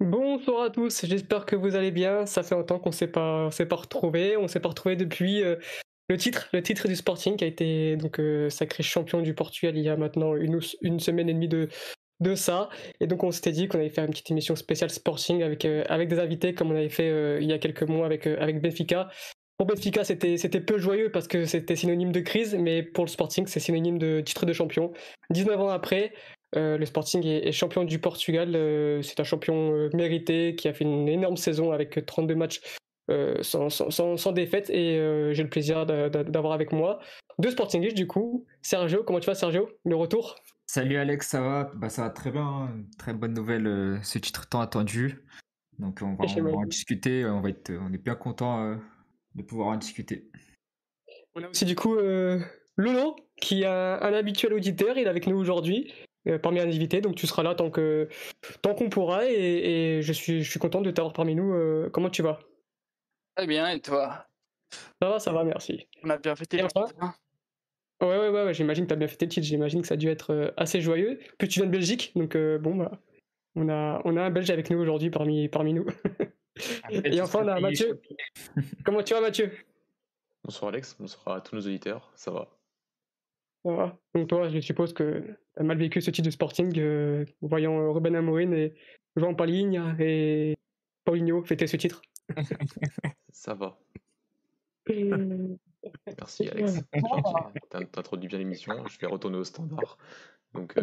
Bonsoir à tous, j'espère que vous allez bien. Ça fait longtemps qu'on ne s'est pas, pas retrouvé. On s'est pas retrouvé depuis euh, le titre, le titre du Sporting qui a été donc euh, sacré champion du Portugal il y a maintenant une, semaine et demie de, ça. Et donc on s'était dit qu'on allait faire une petite émission spéciale Sporting avec, euh, des invités comme on avait fait il y a quelques mois avec, avec Benfica. Pour Benfica, c'était peu joyeux parce que c'était synonyme de crise, mais pour le Sporting, c'est synonyme de titre de champion. 19 ans après, euh, le Sporting est, champion du Portugal. Euh, c'est un champion euh, mérité qui a fait une énorme saison avec 32 matchs sans, sans, défaite. Et j'ai le plaisir d'avoir avec moi deux Sportingish du coup. Sergio, comment tu vas Sergio? Le retour? Salut Alex, ça va? Bah, Ça va très bien. Hein. Très bonne nouvelle, ce titre tant attendu. Donc on va, en discuter. On, va être, on est bien content de pouvoir en discuter. On a aussi du coup Lolo, qui est un, un habituel auditeur. Il est avec nous aujourd'hui. Euh, parmi les invités, donc tu seras là tant que tant qu'on pourra et, je suis je suis content de t'avoir parmi nous. Euh, comment tu vas? Très bien et toi? Ça va, ça va, merci. On a bien fêté le titre. Hein ouais, ouais, ouais, j'imagine que tu as bien fêté le titre, j'imagine que ça a dû être euh, assez joyeux. Puis tu viens de Belgique, donc bon, bah, on, a, on a un Belge avec nous aujourd'hui parmi, parmi nous. et enfin, on a Mathieu. Comment tu vas, Mathieu? Bonsoir, Alex. Bonsoir à tous nos auditeurs. Ça va donc toi, je suppose que mal vécu ce type de sporting, euh, voyant euh, Ruben Amorim et Jean Paligne et Paulinho fêter ce titre. Ça va. Merci Alex. T'as introduit bien l'émission. Je vais retourner au standard. Donc, euh,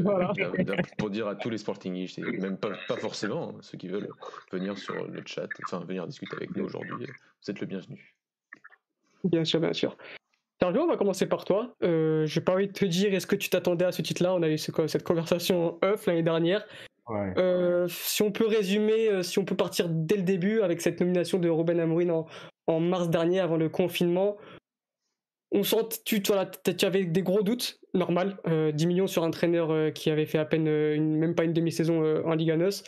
pour dire à tous les sportingistes, et même pas, pas forcément, hein, ceux qui veulent venir sur le chat, enfin venir discuter avec nous aujourd'hui, vous êtes le bienvenu. Bien sûr, bien sûr. Sergio, on va commencer par toi. Euh, J'ai pas envie de te dire, est-ce que tu t'attendais à ce titre-là? On a eu cette conversation off l'année dernière. Euh, si on peut résumer, euh, si on peut partir dès le début avec cette nomination de Ruben Amorim en, mars dernier avant le confinement, on sent tu, voilà, tu avais des gros doutes, normal. 10 euh, millions sur un entraîneur qui avait fait à peine une, même pas une demi-saison en Liga NOS.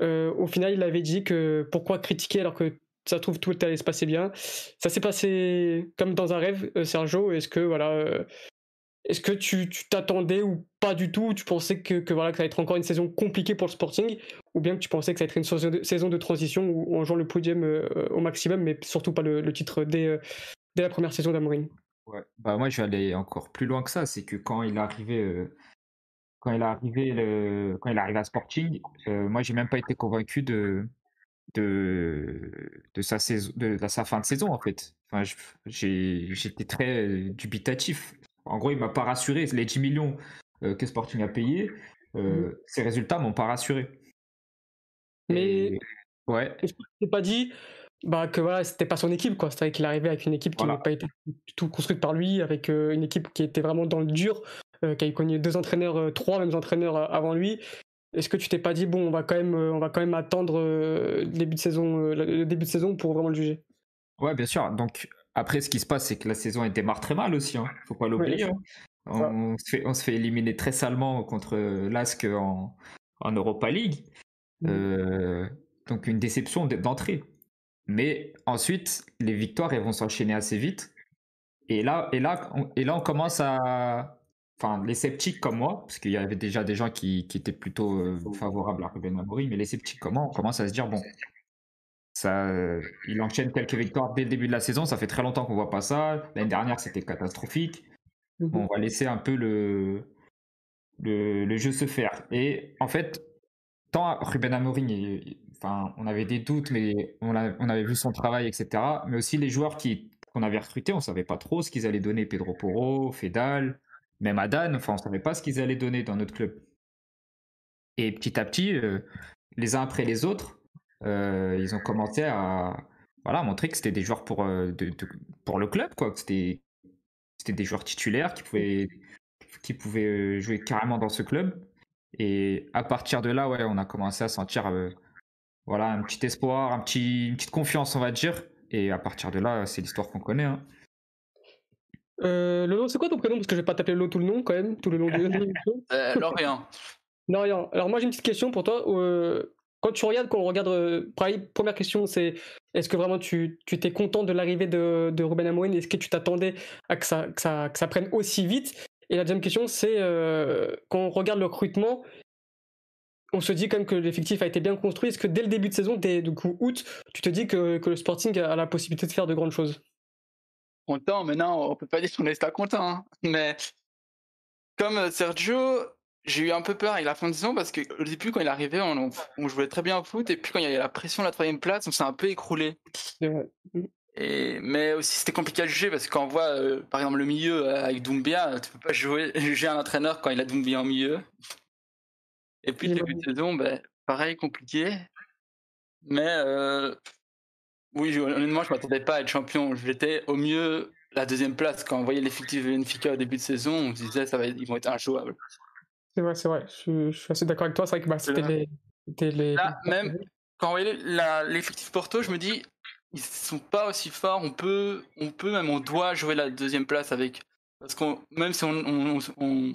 au final, il avait dit que pourquoi critiquer alors que ça trouve tout allait se passer bien. Ça s'est passé comme dans un rêve, euh, Sergio. Est-ce que voilà, euh, est-ce que tu t'attendais ou pas du tout? Tu pensais que, voilà que ça allait être encore une saison compliquée pour le Sporting, ou bien que tu pensais que ça allait être une saison de, transition où on joue le podium euh, au maximum, mais surtout pas le, titre dès, la première saison d'Amorim? Bah moi je vais aller encore plus loin que ça. C'est que quand il est arrivé quand il est arrivé le, quand il est arrivé à Sporting, moi j'ai même pas été convaincu de de, de, sa, saison, de, sa fin de saison, en fait. Enfin, J'étais très dubitatif. En gros, il m'a pas rassuré. Les 10 millions euh, que Sporting a payés, euh, mmh. ces résultats m'ont pas rassuré. Mais ouais. je t'ai pas dit bah, que voilà, c'était pas son équipe, quoi. C'est qu'il arrivait avec une équipe qui n'a pas été tout construite par lui, avec euh, une équipe qui était vraiment dans le dur, qui a connu deux entraîneurs, trois mêmes entraîneurs avant lui, est-ce que tu t'es pas dit bon, on va quand même, euh, on va quand même attendre euh, le début de saison, euh, le début de saison pour vraiment le juger? Ouais, bien sûr. Donc après, ce qui se passe, c'est que la saison elle démarre très mal aussi. Hein. Faut pas l'oublier. Hein. on, se fait, on, se fait, éliminer très salement contre l'Ask en, en Europa League. Mmh. donc une déception d'entrée. Mais ensuite, les victoires elles vont s'enchaîner assez vite. Et là, et là, et là, on commence à, enfin les sceptiques comme moi, parce qu'il y avait déjà des gens qui, étaient plutôt euh, favorables à Ruben Amorim, mais les sceptiques comme moi, on commence à se dire bon, ça, euh, il enchaîne quelques victoires dès le début de la saison, ça fait très longtemps qu'on voit pas ça. L'année dernière, c'était catastrophique. Mmh on va laisser un peu le, le, jeu se faire. Et en fait, tant Ruben Amorim, enfin, on avait des doutes, mais on, on avait vu son travail, etc. Mais aussi les joueurs qui qu'on avait recrutés, on savait pas trop ce qu'ils allaient donner. Pedro Porro, Fedal, même à Dan, enfin, on ne savait pas ce qu'ils allaient donner dans notre club. Et petit à petit, euh, les uns après les autres, euh, ils ont commencé à voilà, montrer que c'était des joueurs pour, euh, pour le club, quoi. C'était des joueurs titulaires qui pouvaient, qui pouvaient jouer carrément dans ce club. Et à partir de là, ouais, on a commencé à sentir voilà, un petit espoir, un petit, une petite confiance, on va dire. Et à partir de là, c'est l'histoire qu'on connaît. Hein. Euh, Lolo, c'est quoi ton prénom? Parce que je vais pas t'appeler Lolo tout le nom quand même, tout le long de euh, Lorient. Lorient. Alors moi j'ai une petite question pour toi. Euh, quand tu regardes, quand on regarde, euh, première question, c'est est-ce que vraiment tu t'es content de l'arrivée de, de Ruben Amorim? Est-ce que tu t'attendais à que ça, que, ça, que ça prenne aussi vite? Et la deuxième question, c'est quand on regarde le recrutement, on se dit quand même que l'effectif a été bien construit. Est-ce que dès le début de saison, dès du coup août, tu te dis que, que, le Sporting a la possibilité de faire de grandes choses? Content, maintenant on peut pas dire qu'on est pas content. Hein. Mais comme euh, Sergio, j'ai eu un peu peur avec la fin de saison parce qu'au début, quand il est arrivé, on, on, jouait très bien au foot. Et puis quand il y avait la pression de la troisième place, on s'est un peu écroulé. Et, mais aussi, c'était compliqué à juger parce que quand on voit, euh, par exemple, le milieu euh, avec Doumbia, tu peux pas jouer, juger un entraîneur quand il a Doumbia en milieu. Et puis, le début de saison, ben, pareil, compliqué. Mais euh, oui, honnêtement, je m'attendais pas à être champion. J'étais au mieux la deuxième place. Quand on voyait l'effectif de Benfica au début de saison, on se disait ça va, ils vont être injouables. C'est vrai, c'est vrai. Je, suis assez d'accord avec toi. C'est vrai que bah, c'était les, les, Là, même quand on voyait l'effectif Porto, je me dis, ils sont pas aussi forts. On peut, on peut même, on doit jouer la deuxième place avec. Parce qu'on, même si on, on,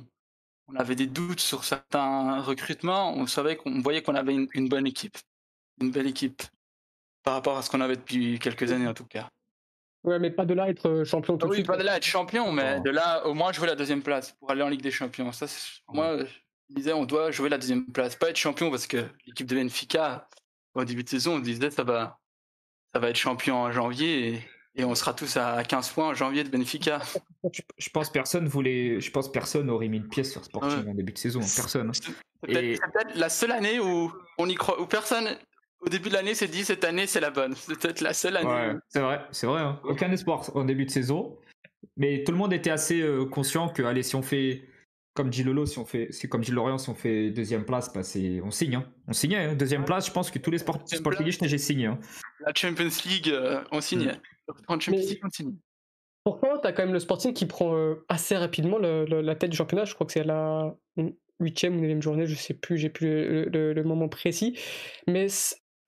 on avait des doutes sur certains recrutements, on savait qu'on voyait qu'on avait une, bonne équipe, une belle équipe par rapport à ce qu'on avait depuis quelques années en tout cas. Ouais, mais pas de là être euh, champion tout de oui, suite. pas de là être champion, mais de là au moins jouer la deuxième place pour aller en Ligue des Champions. Ça, moi, je disais, on doit jouer la deuxième place, pas être champion parce que l'équipe de Benfica au début de saison, on disait ça va, ça va être champion en janvier et et on sera tous à 15 points en janvier de Benfica. Je pense personne voulait, je pense personne aurait mis une pièce sur Sporting en début de saison, personne. C'est peut-être la seule année où on y croit, où personne au début de l'année s'est dit cette année c'est la bonne. C'est peut-être la seule année. c'est vrai, c'est vrai. Hein. Aucun espoir en début de saison, mais tout le monde était assez euh, conscient que allez si on fait comme dit Lolo, si on fait, c'est comme dit Lorient, si on fait deuxième place, bah on signe. Hein. On signait. Hein. Deuxième place, je pense que tous les sports, sportifs, j'ai signé. Hein. La Champions League, euh, on signe. Mm. Pourquoi tu as quand même le Sporting qui prend euh, assez rapidement la tête du championnat Je crois que c'est à la huitième ou neuvième journée, je sais plus, j'ai plus le, moment précis. Mais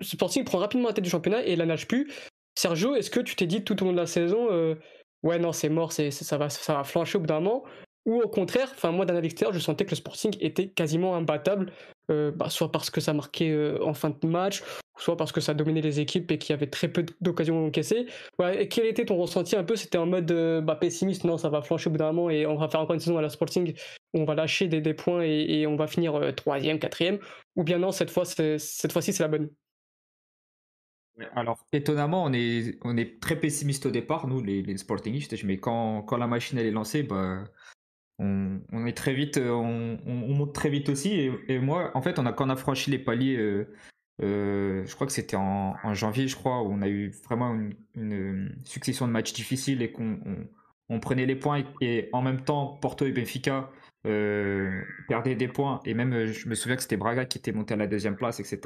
Sporting prend rapidement la tête du championnat et la nage plus. Sergio, est-ce que tu t'es dit tout au long de la saison, euh, ouais non c'est mort, c'est, ça, va, ça va flancher au bout d'un moment? Ou au contraire, moi d'un extérieur, je sentais que le Sporting était quasiment imbattable, euh, bah, soit parce que ça marquait euh, en fin de match, soit parce que ça dominait les équipes et qu'il y avait très peu d'occasions encaissées. Ouais, et quel était ton ressenti un peu? C'était en mode bah, pessimiste, non, ça va flancher au bout d'un moment et on va faire encore une saison à la Sporting on va lâcher des, points et, on va finir troisième, quatrième, ou bien non, cette fois cette fois-ci c'est la bonne? Alors, étonnamment, on est, très pessimiste au départ, nous, les, Sportingistes, mais quand, quand la machine est lancée, bah, on, est très vite, euh, on, monte très vite aussi. Et, moi, en fait, on a, quand on a franchi les paliers, euh, euh, je crois que c'était en, janvier, je crois, où on a eu vraiment une, succession de matchs difficiles et qu'on on, prenait les points et, en même temps, Porto et Benfica perdaient des points. Et même, je me souviens que c'était Braga qui était monté à la deuxième place, etc.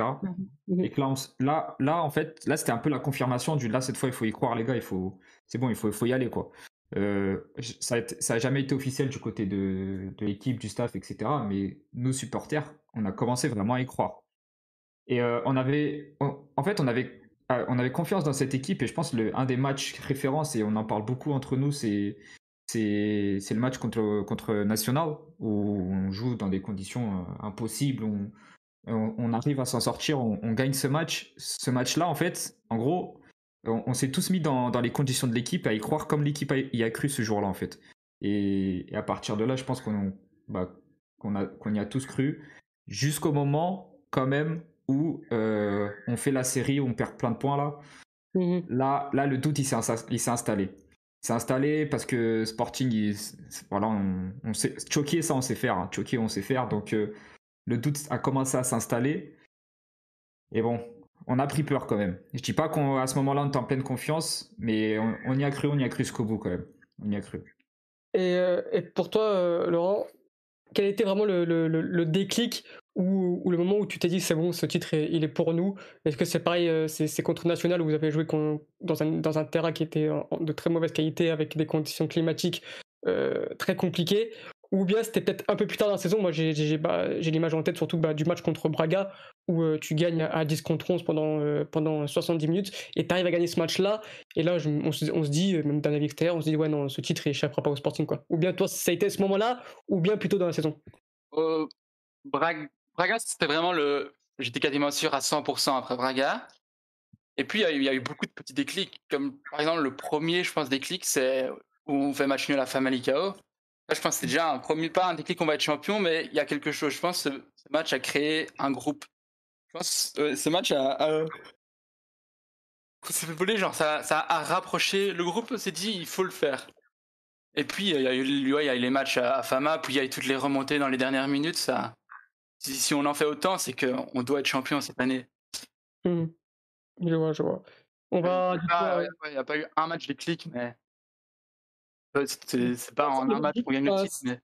Et que là, là, là, en fait, là, c'était un peu la confirmation du là, cette fois, il faut y croire, les gars, il faut, c'est bon, il faut, il faut y aller, quoi. Euh, ça n'a jamais été officiel du côté de, l'équipe, du staff, etc. Mais nous, supporters, on a commencé vraiment à y croire. Et euh, on avait, en fait, on avait, euh, on avait confiance dans cette équipe. Et je pense le un des matchs références, et on en parle beaucoup entre nous, c'est c'est le match contre, contre National, où on joue dans des conditions impossibles. On, on, arrive à s'en sortir, on, on, gagne ce match. Ce match-là, en fait, en gros, on, s'est tous mis dans, les conditions de l'équipe à y croire comme l'équipe y a cru ce jour-là en fait. Et, à partir de là, je pense qu'on bah, y a tous cru jusqu'au moment quand même où euh, on fait la série où on perd plein de points là. Mmh là, là, le doute il s'est installé. S'est installé parce que Sporting, voilà, on, sait, choquer ça on sait faire, hein. choquer on sait faire, donc euh, le doute a commencé à s'installer. Et bon, on a pris peur quand même. Je dis pas qu'à ce moment-là, on est en pleine confiance, mais on, y a cru, on y a cru jusqu'au bout quand même. On y a cru. Et, euh, pour toi, euh, Laurent, quel était vraiment le, déclic ou, le moment où tu t'es dit c'est bon, ce titre il est pour nous Est-ce que c'est pareil, euh, c'est contre National où vous avez joué dans un, terrain qui était de très mauvaise qualité avec des conditions climatiques très compliquées? Ou bien c'était peut-être un peu plus tard dans la saison. Moi, j'ai bah, l'image en tête surtout bah, du match contre Braga où euh, tu gagnes à 10 contre 11 pendant, euh, pendant 70 minutes et tu arrives à gagner ce match-là. Et là, on, se, dit, euh, même d'un avis extérieur, on se dit, ouais, non, ce titre, il échappera pas au Sporting. Quoi. Ou bien toi, ça a été ce moment-là, ou bien plutôt dans la saison? Braga, c'était vraiment le. J'étais quasiment sûr à 100% après Braga. Et puis, il y, a eu beaucoup de petits déclics. Comme par exemple, le premier, je pense, déclic, c'est où on fait match nul à Famalicao je pense que c'est déjà un premier pas, un déclic, on va être champion, mais il y a quelque chose. Je pense que ce, match a créé un groupe. Je pense que ce match a. genre, ça, a rapproché. Le groupe s'est dit, il faut le faire. Et puis, il y a eu, a les matchs à, Fama, puis il y a eu toutes les remontées dans les dernières minutes. Ça, si, on en fait autant, c'est qu'on doit être champion cette année. Mmh. Je vois, je vois. On va. Il n'y a pas eu un match déclic, mais. C'est pas un, match pour gagner le titre, mais.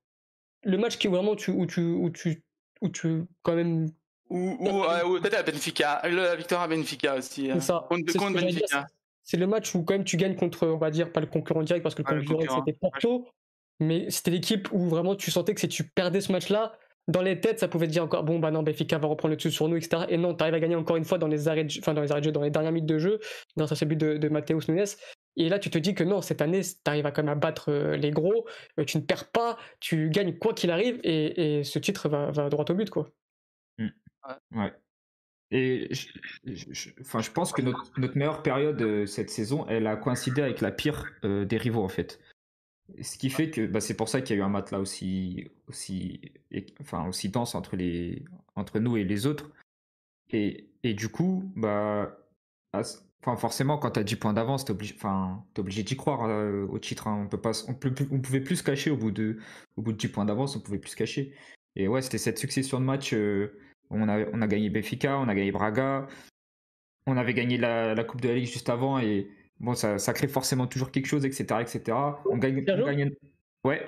Le match qui vraiment tu, où tu où tu où tu quand même ou, ou, peut-être à Benfica, la victoire à Benfica aussi. C'est ça. Contre, Benfica. C'est le match où quand même tu gagnes contre, on va dire, pas le concurrent direct parce que le concurrent c'était Porto, mais c'était l'équipe où vraiment tu sentais que si tu perdais ce match-là, dans les têtes, ça pouvait te dire encore bon bah non Benfica va reprendre le dessus sur nous etc. Et non, tu arrives à gagner encore une fois dans les arrêts, de, enfin dans les arrêts de jeu, dans les dernières minutes de jeu, grâce à ce but de, de Mateus Nunes. Et là, tu te dis que non, cette année, tu arrives à quand même à battre euh, les gros, euh, tu ne perds pas, tu gagnes quoi qu'il arrive, et, ce titre va, va, droit au but, quoi. Mmh. Ouais. Et je, enfin, je pense que notre, notre, meilleure période euh, cette saison, elle a coïncidé avec la pire des rivaux, en fait. Ce qui fait que bah, c'est pour ça qu'il y a eu un matelas aussi, aussi, enfin, aussi dense entre, les, entre nous et les autres. Et, et du coup, bah, Enfin, forcément, quand tu as 10 points d'avance, tu es obligé, enfin, obligé d'y croire euh, au titre. Hein. On peut pas, on, on pouvait plus se cacher au bout de, au bout de 10 points d'avance, on pouvait plus se cacher. Et ouais, c'était cette succession de matchs. Euh, on, a, on a gagné Benfica, on a gagné Braga, on avait gagné la, la Coupe de la Ligue juste avant. Et bon, ça, ça crée forcément toujours quelque chose, etc. etc. On gagne. On gagne... Ouais.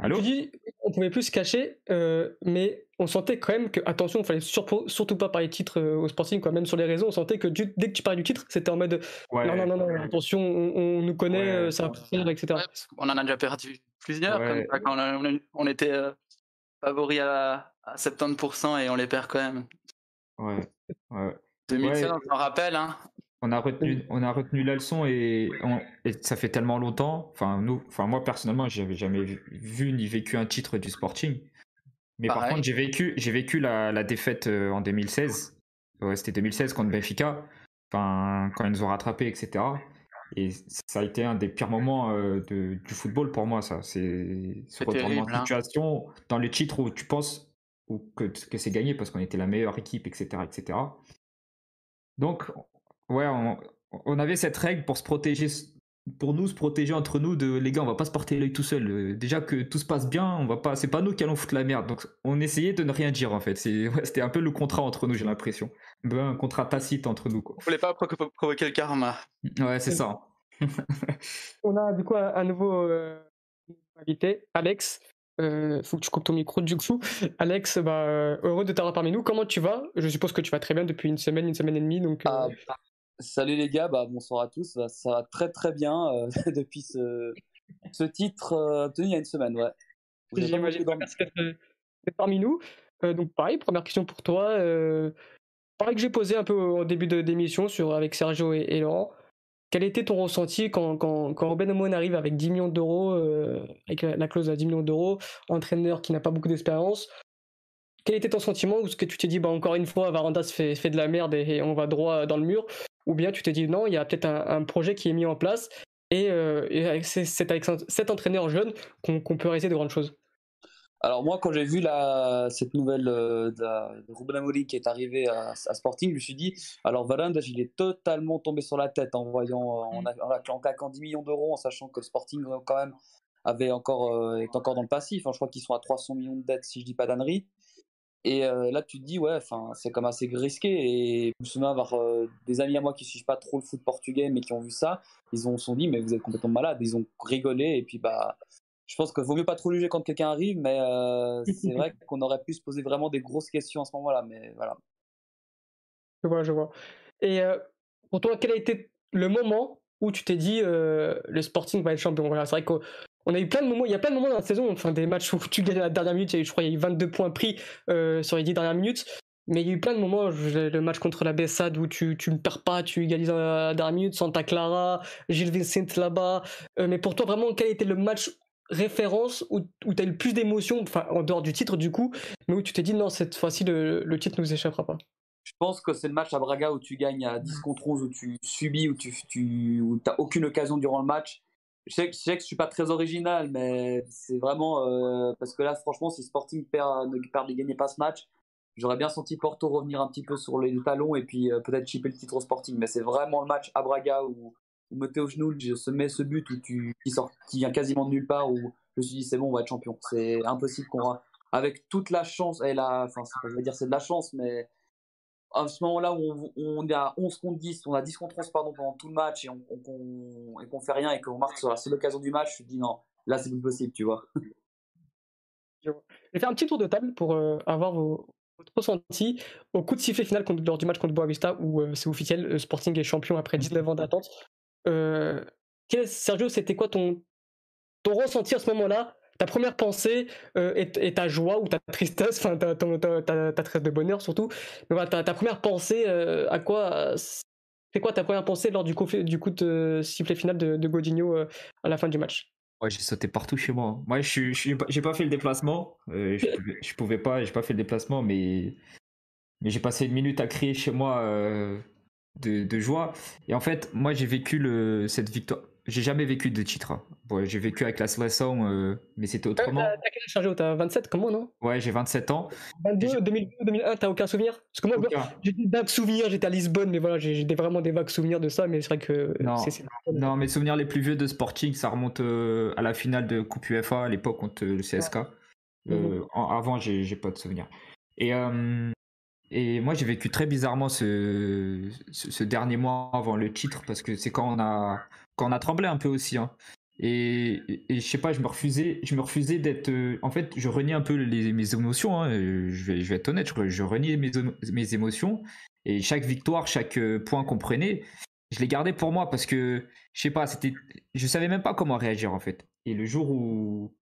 Allô dis, on pouvait plus se cacher, euh, mais on sentait quand même que, attention, il fallait surtout pas parler de titre euh, au Sporting, quoi. Même sur les réseaux, on sentait que dès que tu parlais du titre, c'était en mode non, non, non, non, attention, on, nous connaît, euh, ça va faire, etc. on en a déjà perdu plusieurs, quand on, était favori à, 70% et on les perd quand même. Ouais. ouais. 2016, on s'en rappelle, hein. On a retenu, on a retenu la leçon et, ça fait tellement longtemps. Enfin, nous, enfin moi personnellement, j'avais jamais vu, ni vécu un titre du Sporting. Mais par contre, j'ai vécu, j'ai vécu la, défaite euh, en 2016. Ouais, c'était 2016 contre Benfica. Enfin, quand ils nous ont rattrapés, etc. Et ça a été un des pires moments euh, du football pour moi, ça. C'est ce retournement de hein. situation dans les titres où tu penses que, que c'est gagné parce qu'on était la meilleure équipe, etc., etc. Donc, Ouais, on, avait cette règle pour se protéger, pour nous se protéger entre nous de les gars, on va pas se porter l'œil tout seul. Euh, déjà que tout se passe bien, on va pas, c'est pas nous qui allons foutre la merde. Donc on essayait de ne rien dire en fait. c'était un peu le contrat entre nous, j'ai l'impression. Un contrat tacite entre nous. Quoi. On voulait pas provoquer le karma. Ouais, c'est ça. on a du coup un, nouveau euh, invité, Alex. Euh, faut que tu coupes ton micro du coup. Alex, bah, heureux de t'avoir parmi nous. Comment tu vas? Je suppose que tu vas très bien depuis une semaine, une semaine et demie. Donc, ah, Salut les gars, bah, bonsoir à tous. Bah, ça va très très bien euh, depuis ce, ce titre euh, obtenu il y a une semaine. Ouais. J'imagine parmi nous. Euh, donc pareil, première question pour toi. pareil que j'ai posé un peu au début de d'émission sur avec Sergio et, Laurent. Quel était ton ressenti quand, quand, quand Ruben arrive avec 10 millions d'euros, avec la, clause à 10 millions d'euros, entraîneur qui n'a pas beaucoup d'expérience? Quel était ton sentiment Ou est-ce que tu t'es dit, bah, encore une fois, Varandas fait, fait de la merde et on va droit dans le mur? Ou bien tu te dis non, il y a peut-être un, projet qui est mis en place et, euh, c'est avec cet entraîneur jeune qu'on peut réaliser de grandes choses. Alors moi, quand j'ai vu la, cette nouvelle euh, de, Ruben Amorim qui est arrivé à, Sporting, je me suis dit, alors Valandas, il est totalement tombé sur la tête en voyant, en, en, claquant 10 millions d'euros, en sachant que Sporting quand même avait encore, euh, est encore dans le passif. Hein. je crois qu'ils sont à 300 millions de dettes, si je dis pas d'annerie. Et euh, là, tu te dis, ouais, enfin, c'est comme assez risqué. Et je me souviens avoir euh, des amis à moi qui ne suivent pas trop le foot portugais, mais qui ont vu ça. Ils ont sont dit, mais vous êtes complètement malade. Ils ont rigolé. Et puis, bah, je pense qu'il vaut mieux pas trop juger quand quelqu'un arrive, mais euh, c'est vrai qu'on aurait pu se poser vraiment des grosses questions à ce moment-là. Mais voilà. Je vois, je vois. Et pour toi, quel a été le moment où tu t'es dit, le Sporting va être champion? Voilà, c'est vrai que on a eu plein de moments, il y a plein de moments dans la saison, enfin des matchs où tu gagnes à la dernière minute, je crois y a eu 22 points pris euh, sur les 10 dernières minutes, mais il y a eu plein de moments, le match contre la Bessade où tu, ne perds pas, tu égalises à la dernière minute, Santa Clara, Gilles Vincent là-bas, euh, mais pour toi vraiment quel était le match référence où, tu as eu le plus d'émotions, enfin en dehors du titre du coup, mais où tu t'es dit non cette fois-ci le, le titre ne nous échappera pas? Je pense que c'est le match à Braga où tu gagnes à 10 contre 11, où tu subis, où tu n'as aucune occasion durant le match je sais, que, je je suis pas très original, mais c'est vraiment euh, parce que là, franchement, si Sporting perd, ne perd, gagner pas ce match, j'aurais bien senti Porto revenir un petit peu sur les talons et puis euh, peut-être chipper le titre au Sporting. Mais c'est vraiment le match à Braga où, où Matteo se met ce but où tu, qui, sort, qui vient quasiment de nulle part où je me suis dit c'est bon, on va être champion. C'est impossible qu'on avec toute la chance et la, enfin, je veux dire c'est de la chance, mais à ce moment-là où on, est à 11 contre 10, on a 10 contre 11 pardon, pendant tout le match et on, et qu'on fait rien et qu'on marque sur la seule occasion du match, je me dis non, là c'est plus possible, tu vois. Je vais faire un petit tour de table pour euh, avoir vos, votre ressenti au coup de sifflet final lors du match contre Boavista où euh, c'est officiel, euh, Sporting est champion après 19 ans d'attente. Sergio, c'était quoi ton, ton ressenti à ce moment-là ta première pensée euh, est, ta joie ou ta tristesse, enfin ta, tristesse de bonheur surtout. Ta, première pensée, euh, à quoi c'est quoi ta première pensée lors du coup, de sifflet final de, Godinho euh, à la fin du match? Ouais, j'ai sauté partout chez moi. Moi, je j'ai pas fait le déplacement. je, je, pouvais pas, j'ai pas fait le déplacement, mais j'ai passé une minute à crier chez moi de, joie. Et en fait, moi, j'ai vécu cette victoire. J'ai jamais vécu de titre. Bon, j'ai vécu avec la sélection, euh, mais c'était autrement. T'as quel âge, T'as 27, comment, non? Ouais, j'ai 27 ans. 22, 2002, 2001, t'as aucun souvenir? Parce que moi, j'ai des vagues souvenirs, j'étais à Lisbonne, mais voilà, j'ai vraiment des vagues souvenirs de ça, mais c'est vrai que. Non, non, mes souvenirs les plus vieux de Sporting, ça remonte euh, à la finale de Coupe UEFA à l'époque contre le CSK. Euh, avant, j'ai pas de souvenirs. Et, et moi, j'ai vécu très bizarrement ce, ce, dernier mois avant le titre, parce que c'est quand on a quand on a tremblé un peu aussi. Hein. Et, je sais pas, je me refusais, je me refusais d'être. Euh, en fait, je reniais un peu les, mes émotions. Hein, je, vais, être honnête, je, je reniais mes, mes émotions. Et chaque victoire, chaque euh, point qu'on prenait, je les gardais pour moi parce que je sais pas, c'était, je savais même pas comment réagir en fait. Et le jour où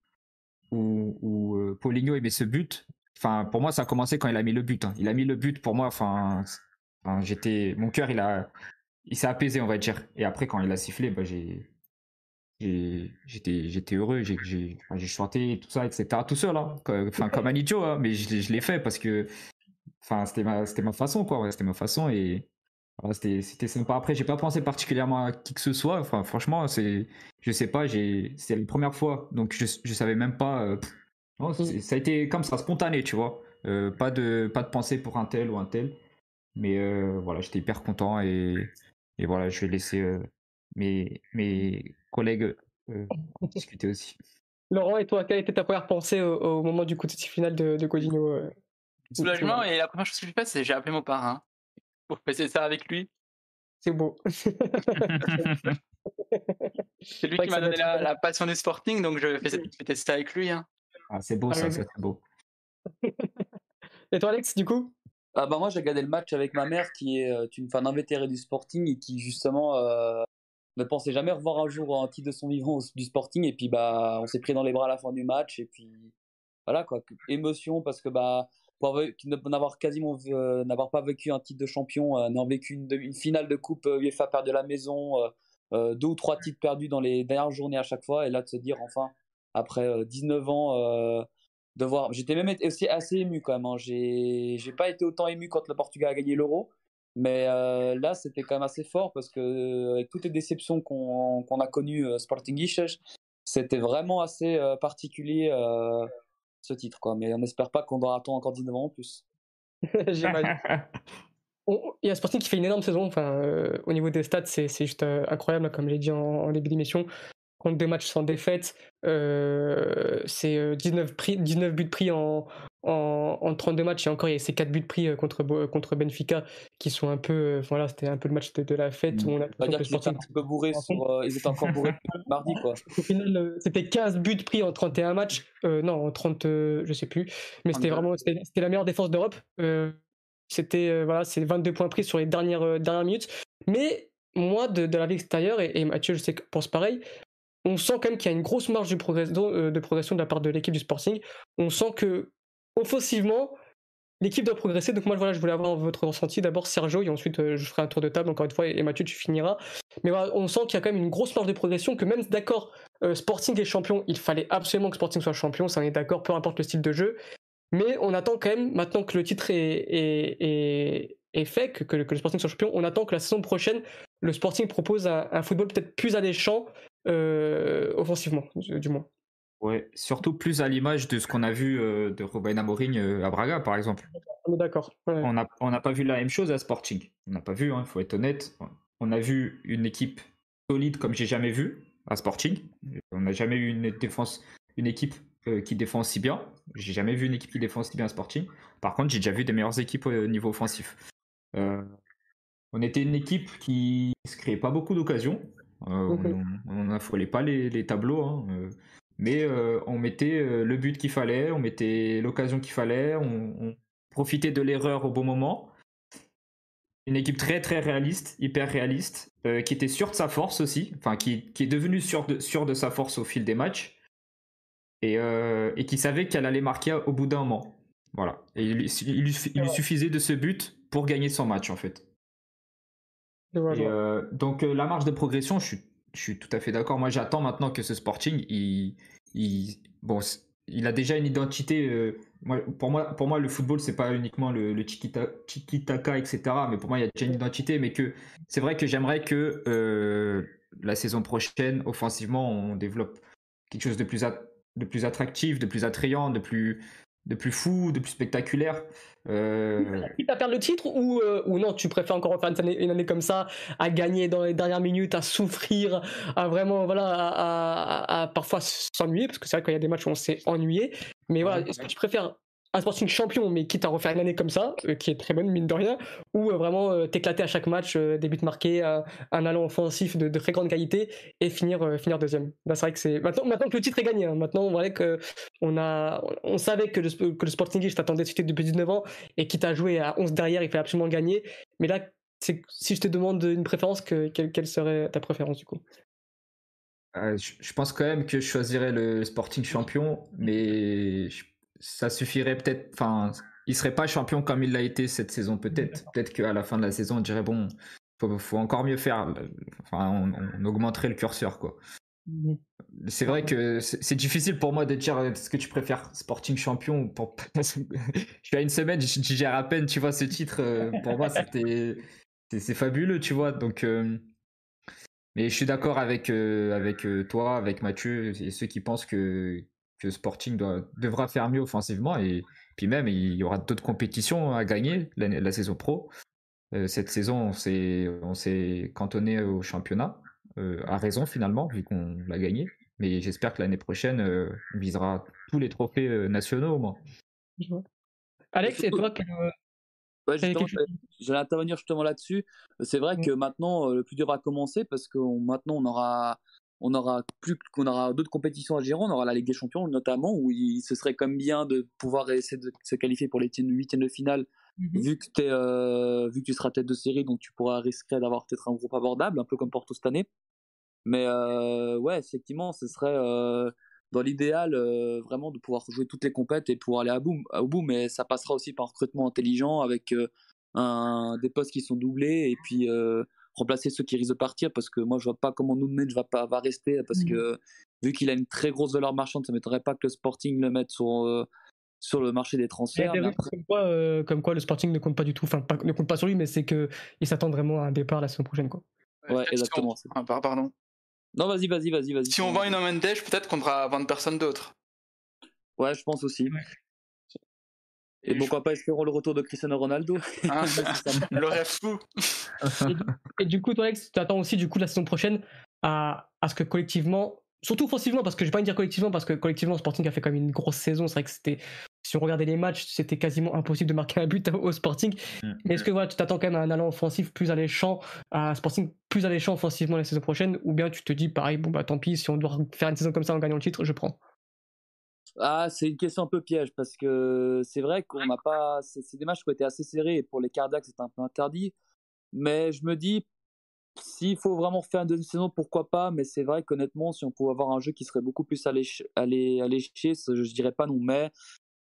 où, où euh, Paulinho aimait ce but, enfin pour moi ça a commencé quand il a mis le but. Hein. Il a mis le but pour moi, enfin, j'étais, mon cœur il a, il s'est apaisé, on va dire. Et après, quand il a sifflé, bah, j'ai, j'étais, j'étais heureux, j'ai, j'ai, chanté, tout ça, etc. Tout seul, hein. enfin, comme un idiot, hein. mais je, je l'ai fait parce que, enfin, c'était ma, c'était ma façon, quoi. c'était ma façon et c'était, c'était sympa. Après, j'ai pas pensé particulièrement à qui que ce soit. Enfin, franchement, c'est, je sais pas, j'ai, c'était la première fois, donc je, je savais même pas. Euh, ça a été comme ça, spontané, tu vois. Euh, pas de, pas de pensée pour un tel ou un tel. Mais euh, voilà, j'étais hyper content et et voilà, je vais laisser euh, mes, mes collègues euh, discuter aussi. Laurent, et toi, quelle était ta première pensée au, moment du coup de final de, de Codino euh, Soulagement, et la première chose que j'ai fait, c'est j'ai appelé mon parrain pour passer ça avec lui. C'est beau. c'est lui qui m'a donné la, passion du sporting, donc je fais ça avec lui. Hein. Ah, c'est beau, ah ça, c'est beau. et toi, Alex, du coup? Ah moi j'ai regardé le match avec ma mère qui est euh, une fan invétérée du Sporting et qui justement euh, ne pensait jamais revoir un jour un titre de son vivant du Sporting. Et puis bah on s'est pris dans les bras à la fin du match et puis voilà quoi. Émotion parce que bah pour n'avoir quasiment euh, n'avoir pas vécu un titre de champion n'avoir vécu une, finale de coupe UEFA perdue de la maison deux ou trois titres perdus dans les dernières journées à chaque fois et là de se dire enfin après 19 ans de voir. J'étais même aussi assez ému quand même. Hein. J'ai, j'ai pas été autant ému quand le Portugal a gagné l'Euro, mais euh, là c'était quand même assez fort parce que avec toutes les déceptions qu'on, qu'on a connues euh, Sporting c'était vraiment assez euh, particulier ce titre quoi. Mais on n'espère pas qu'on doit attendre encore 19 ans en plus. J'imagine. Il y a Sporting qui fait une énorme saison. Enfin, au niveau des stats, c'est, c'est juste incroyable, comme j'ai dit en, en début d'émission compte deux matchs sans défaite. Euh, c'est 19, euh, 19 buts pris en, en, en, 32 matchs. Et encore il y a ces 4 buts pris euh, contre, contre Benfica qui sont un peu voilà c'était un peu le match de, la fête où on a dire qu'ils étaient un petit peu bourrés sur, ils étaient encore bourrés mardi quoi. Au final c'était 15 buts pris en 31 matchs non en 30 je sais plus. Mais c'était vraiment c'était la meilleure défense d'Europe. C'était voilà c'est 22 points pris sur les dernières dernières minutes. Mais moi de, de la vie extérieure et, et Mathieu je sais que pense pareil on sent quand même qu'il y a une grosse marge euh, de, progression de la part de l'équipe du Sporting. On sent que offensivement, l'équipe doit progresser. Donc moi, voilà, je voulais avoir votre ressenti. D'abord Sergio, et ensuite euh, je ferai un tour de table encore une fois, et Mathieu, tu finiras. Mais on sent qu'il y a quand même une grosse marge de progression, que même d'accord, euh, Sporting est champion, il fallait absolument que Sporting soit champion, ça en est d'accord, peu importe le style de jeu. Mais on attend quand même, maintenant que le titre est, fait, que, le Sporting soit champion, on attend que la saison prochaine, le Sporting propose un football peut-être plus alléchant, offensivement, du moins. Ouais, surtout plus à l'image de ce qu'on a vu de Robin Amorim à Braga, par exemple. On est d'accord. On n'a on pas vu la même chose à Sporting. On n'a pas vu, il hein, faut être honnête. On a vu une équipe solide comme j'ai jamais vu à Sporting. On n'a jamais eu une défense, une équipe qui défend si bien. J'ai jamais vu une équipe qui défend si bien à Sporting. Par contre, j'ai déjà vu des meilleures équipes au niveau offensif. on était une équipe qui ne se créait pas beaucoup d'occasions. On n'affolait pas les, les tableaux. Hein, mais euh, on mettait euh, le but qu'il fallait, on mettait l'occasion qu'il fallait, on, profitait de l'erreur au bon moment. Une équipe très très réaliste, hyper réaliste, euh, qui était sûre de sa force aussi, enfin qui, est devenue sûre de, de sa force au fil des matchs, et, qui savait qu'elle allait marquer au bout d'un moment. Voilà. Et il, lui suffisait de ce but pour gagner son match en fait. Donc la marge de progression, je suis je suis tout à fait d'accord. Moi, j'attends maintenant que ce Sporting, il, il, bon, il a déjà une identité. Euh, pour, moi, pour moi, le football, c'est pas uniquement le, le tiki-taka, etc. Mais pour moi, il y a déjà une identité. Mais que c'est vrai que j'aimerais que euh, la saison prochaine, offensivement, on développe quelque chose de plus, de plus attractif, de plus attrayant, de plus, de plus fou, de plus spectaculaire. Euh... à perdre le titre ou, euh, ou non, tu préfères encore faire une année, comme ça, à gagner dans les dernières minutes, à souffrir, à vraiment, voilà, à, parfois s'ennuyer, parce que c'est vrai qu'il y a des matchs où on s'est ennuyé. Mais voilà, est-ce que tu préfères un Sporting champion, mais quitte à refaire une année comme ça, euh, qui est très bonne, mine de rien, ou euh, vraiment euh, t'éclater à chaque match, des buts marqués, un allant offensif de, très grande qualité, et finir, finir deuxième. Bah, c'est vrai que c'est. Maintenant, maintenant que le titre est gagné, hein, maintenant, on voit que on, a, on savait que le, que le Sporting, je t'attendais depuis 19 ans, et quitte à jouer à 11 derrière, il fallait absolument gagner. Mais là, si je te demande une préférence, que, quelle, serait ta préférence du coup? Je, pense quand même que je choisirais le Sporting champion, mais je ça suffirait peut-être. Enfin, il serait pas champion comme il l'a été cette saison, peut-être. Peut-être qu'à la fin de la saison, on dirait bon, faut, faut encore mieux faire. Enfin, on, augmenterait le curseur, quoi. C'est vrai que c'est difficile pour moi de dire est-ce que tu préfères Sporting champion pour... Je suis à une semaine, je gère à peine, tu vois, ce titre. Euh, pour moi, c'était c'est fabuleux, tu vois. Donc, euh, mais je suis d'accord avec euh, avec toi, avec Mathieu et ceux qui pensent que que Sporting devra faire mieux offensivement et puis même il y aura d'autres compétitions à gagner la, saison pro. Euh, cette saison, on s'est cantonné au championnat, euh, à raison finalement, vu qu'on l'a gagné. Mais j'espère que l'année prochaine, euh, on visera tous les trophées nationaux au moins. Alex, et toi, J'allais intervenir justement là-dessus. C'est vrai que maintenant, le plus dur va commencer parce que maintenant, on aura on aura plus qu'on aura d'autres compétitions à gérer, on aura la Ligue des Champions notamment où il, ce serait comme bien de pouvoir essayer de se qualifier pour les huitièmes de finale mhm. vu que euh, vu que tu seras tête de série donc tu pourras risquer d'avoir peut-être un groupe abordable un peu comme Porto cette année. Mais euh, ouais, effectivement, ce serait euh, dans l'idéal vraiment de pouvoir jouer toutes les compètes et pouvoir aller à bout, au bout mais ça passera aussi par un recrutement intelligent avec un, des postes qui sont doublés et puis remplacer ceux qui risquent de partir parce que moi je vois pas comment Nunez va pas va rester parce mmh. que vu qu'il a une très grosse valeur marchande, ça m'étonnerait pas que le Sporting le mette sur euh, sur le marché des transferts. comme, quoi, euh, comme, quoi, le Sporting ne compte pas du tout, enfin ne compte pas sur lui, mais c'est que il s'attend vraiment à un départ la saison prochaine quoi. Ouais, exactement. Ah, pardon. Non, vas-y, vas-y, vas-y, vas-y. Si on vend une Mendes, peut-être qu'on devra vendre personne d'autre. Ouais, je pense aussi. Et, pourquoi pas espérons le retour de Cristiano Ronaldo ah, Le rêve fou et, du coup, toi, Alex, tu attends aussi du coup la saison prochaine à, à ce que collectivement, surtout offensivement, parce que je vais pas dire collectivement, parce que collectivement, Sporting a fait quand même une grosse saison. C'est vrai que c'était, si on regardait les matchs, c'était quasiment impossible de marquer un but au Sporting. Mm. Mais est-ce que voilà, tu t'attends quand même à un allant offensif plus alléchant, à un Sporting plus alléchant offensivement la saison prochaine, ou bien tu te dis pareil, bon bah tant pis, si on doit faire une saison comme ça en gagnant le titre, je prends? Ah, c'est une question un peu piège parce que c'est vrai qu'on n'a pas. C'est des matchs qui ont été assez serrés et pour les cardiaques, c'est un peu interdit. Mais je me dis, s'il faut vraiment faire une deuxième saison, pourquoi pas? Mais c'est vrai qu'honnêtement, si on pouvait avoir un jeu qui serait beaucoup plus alléché, alléché je dirais pas non. Mais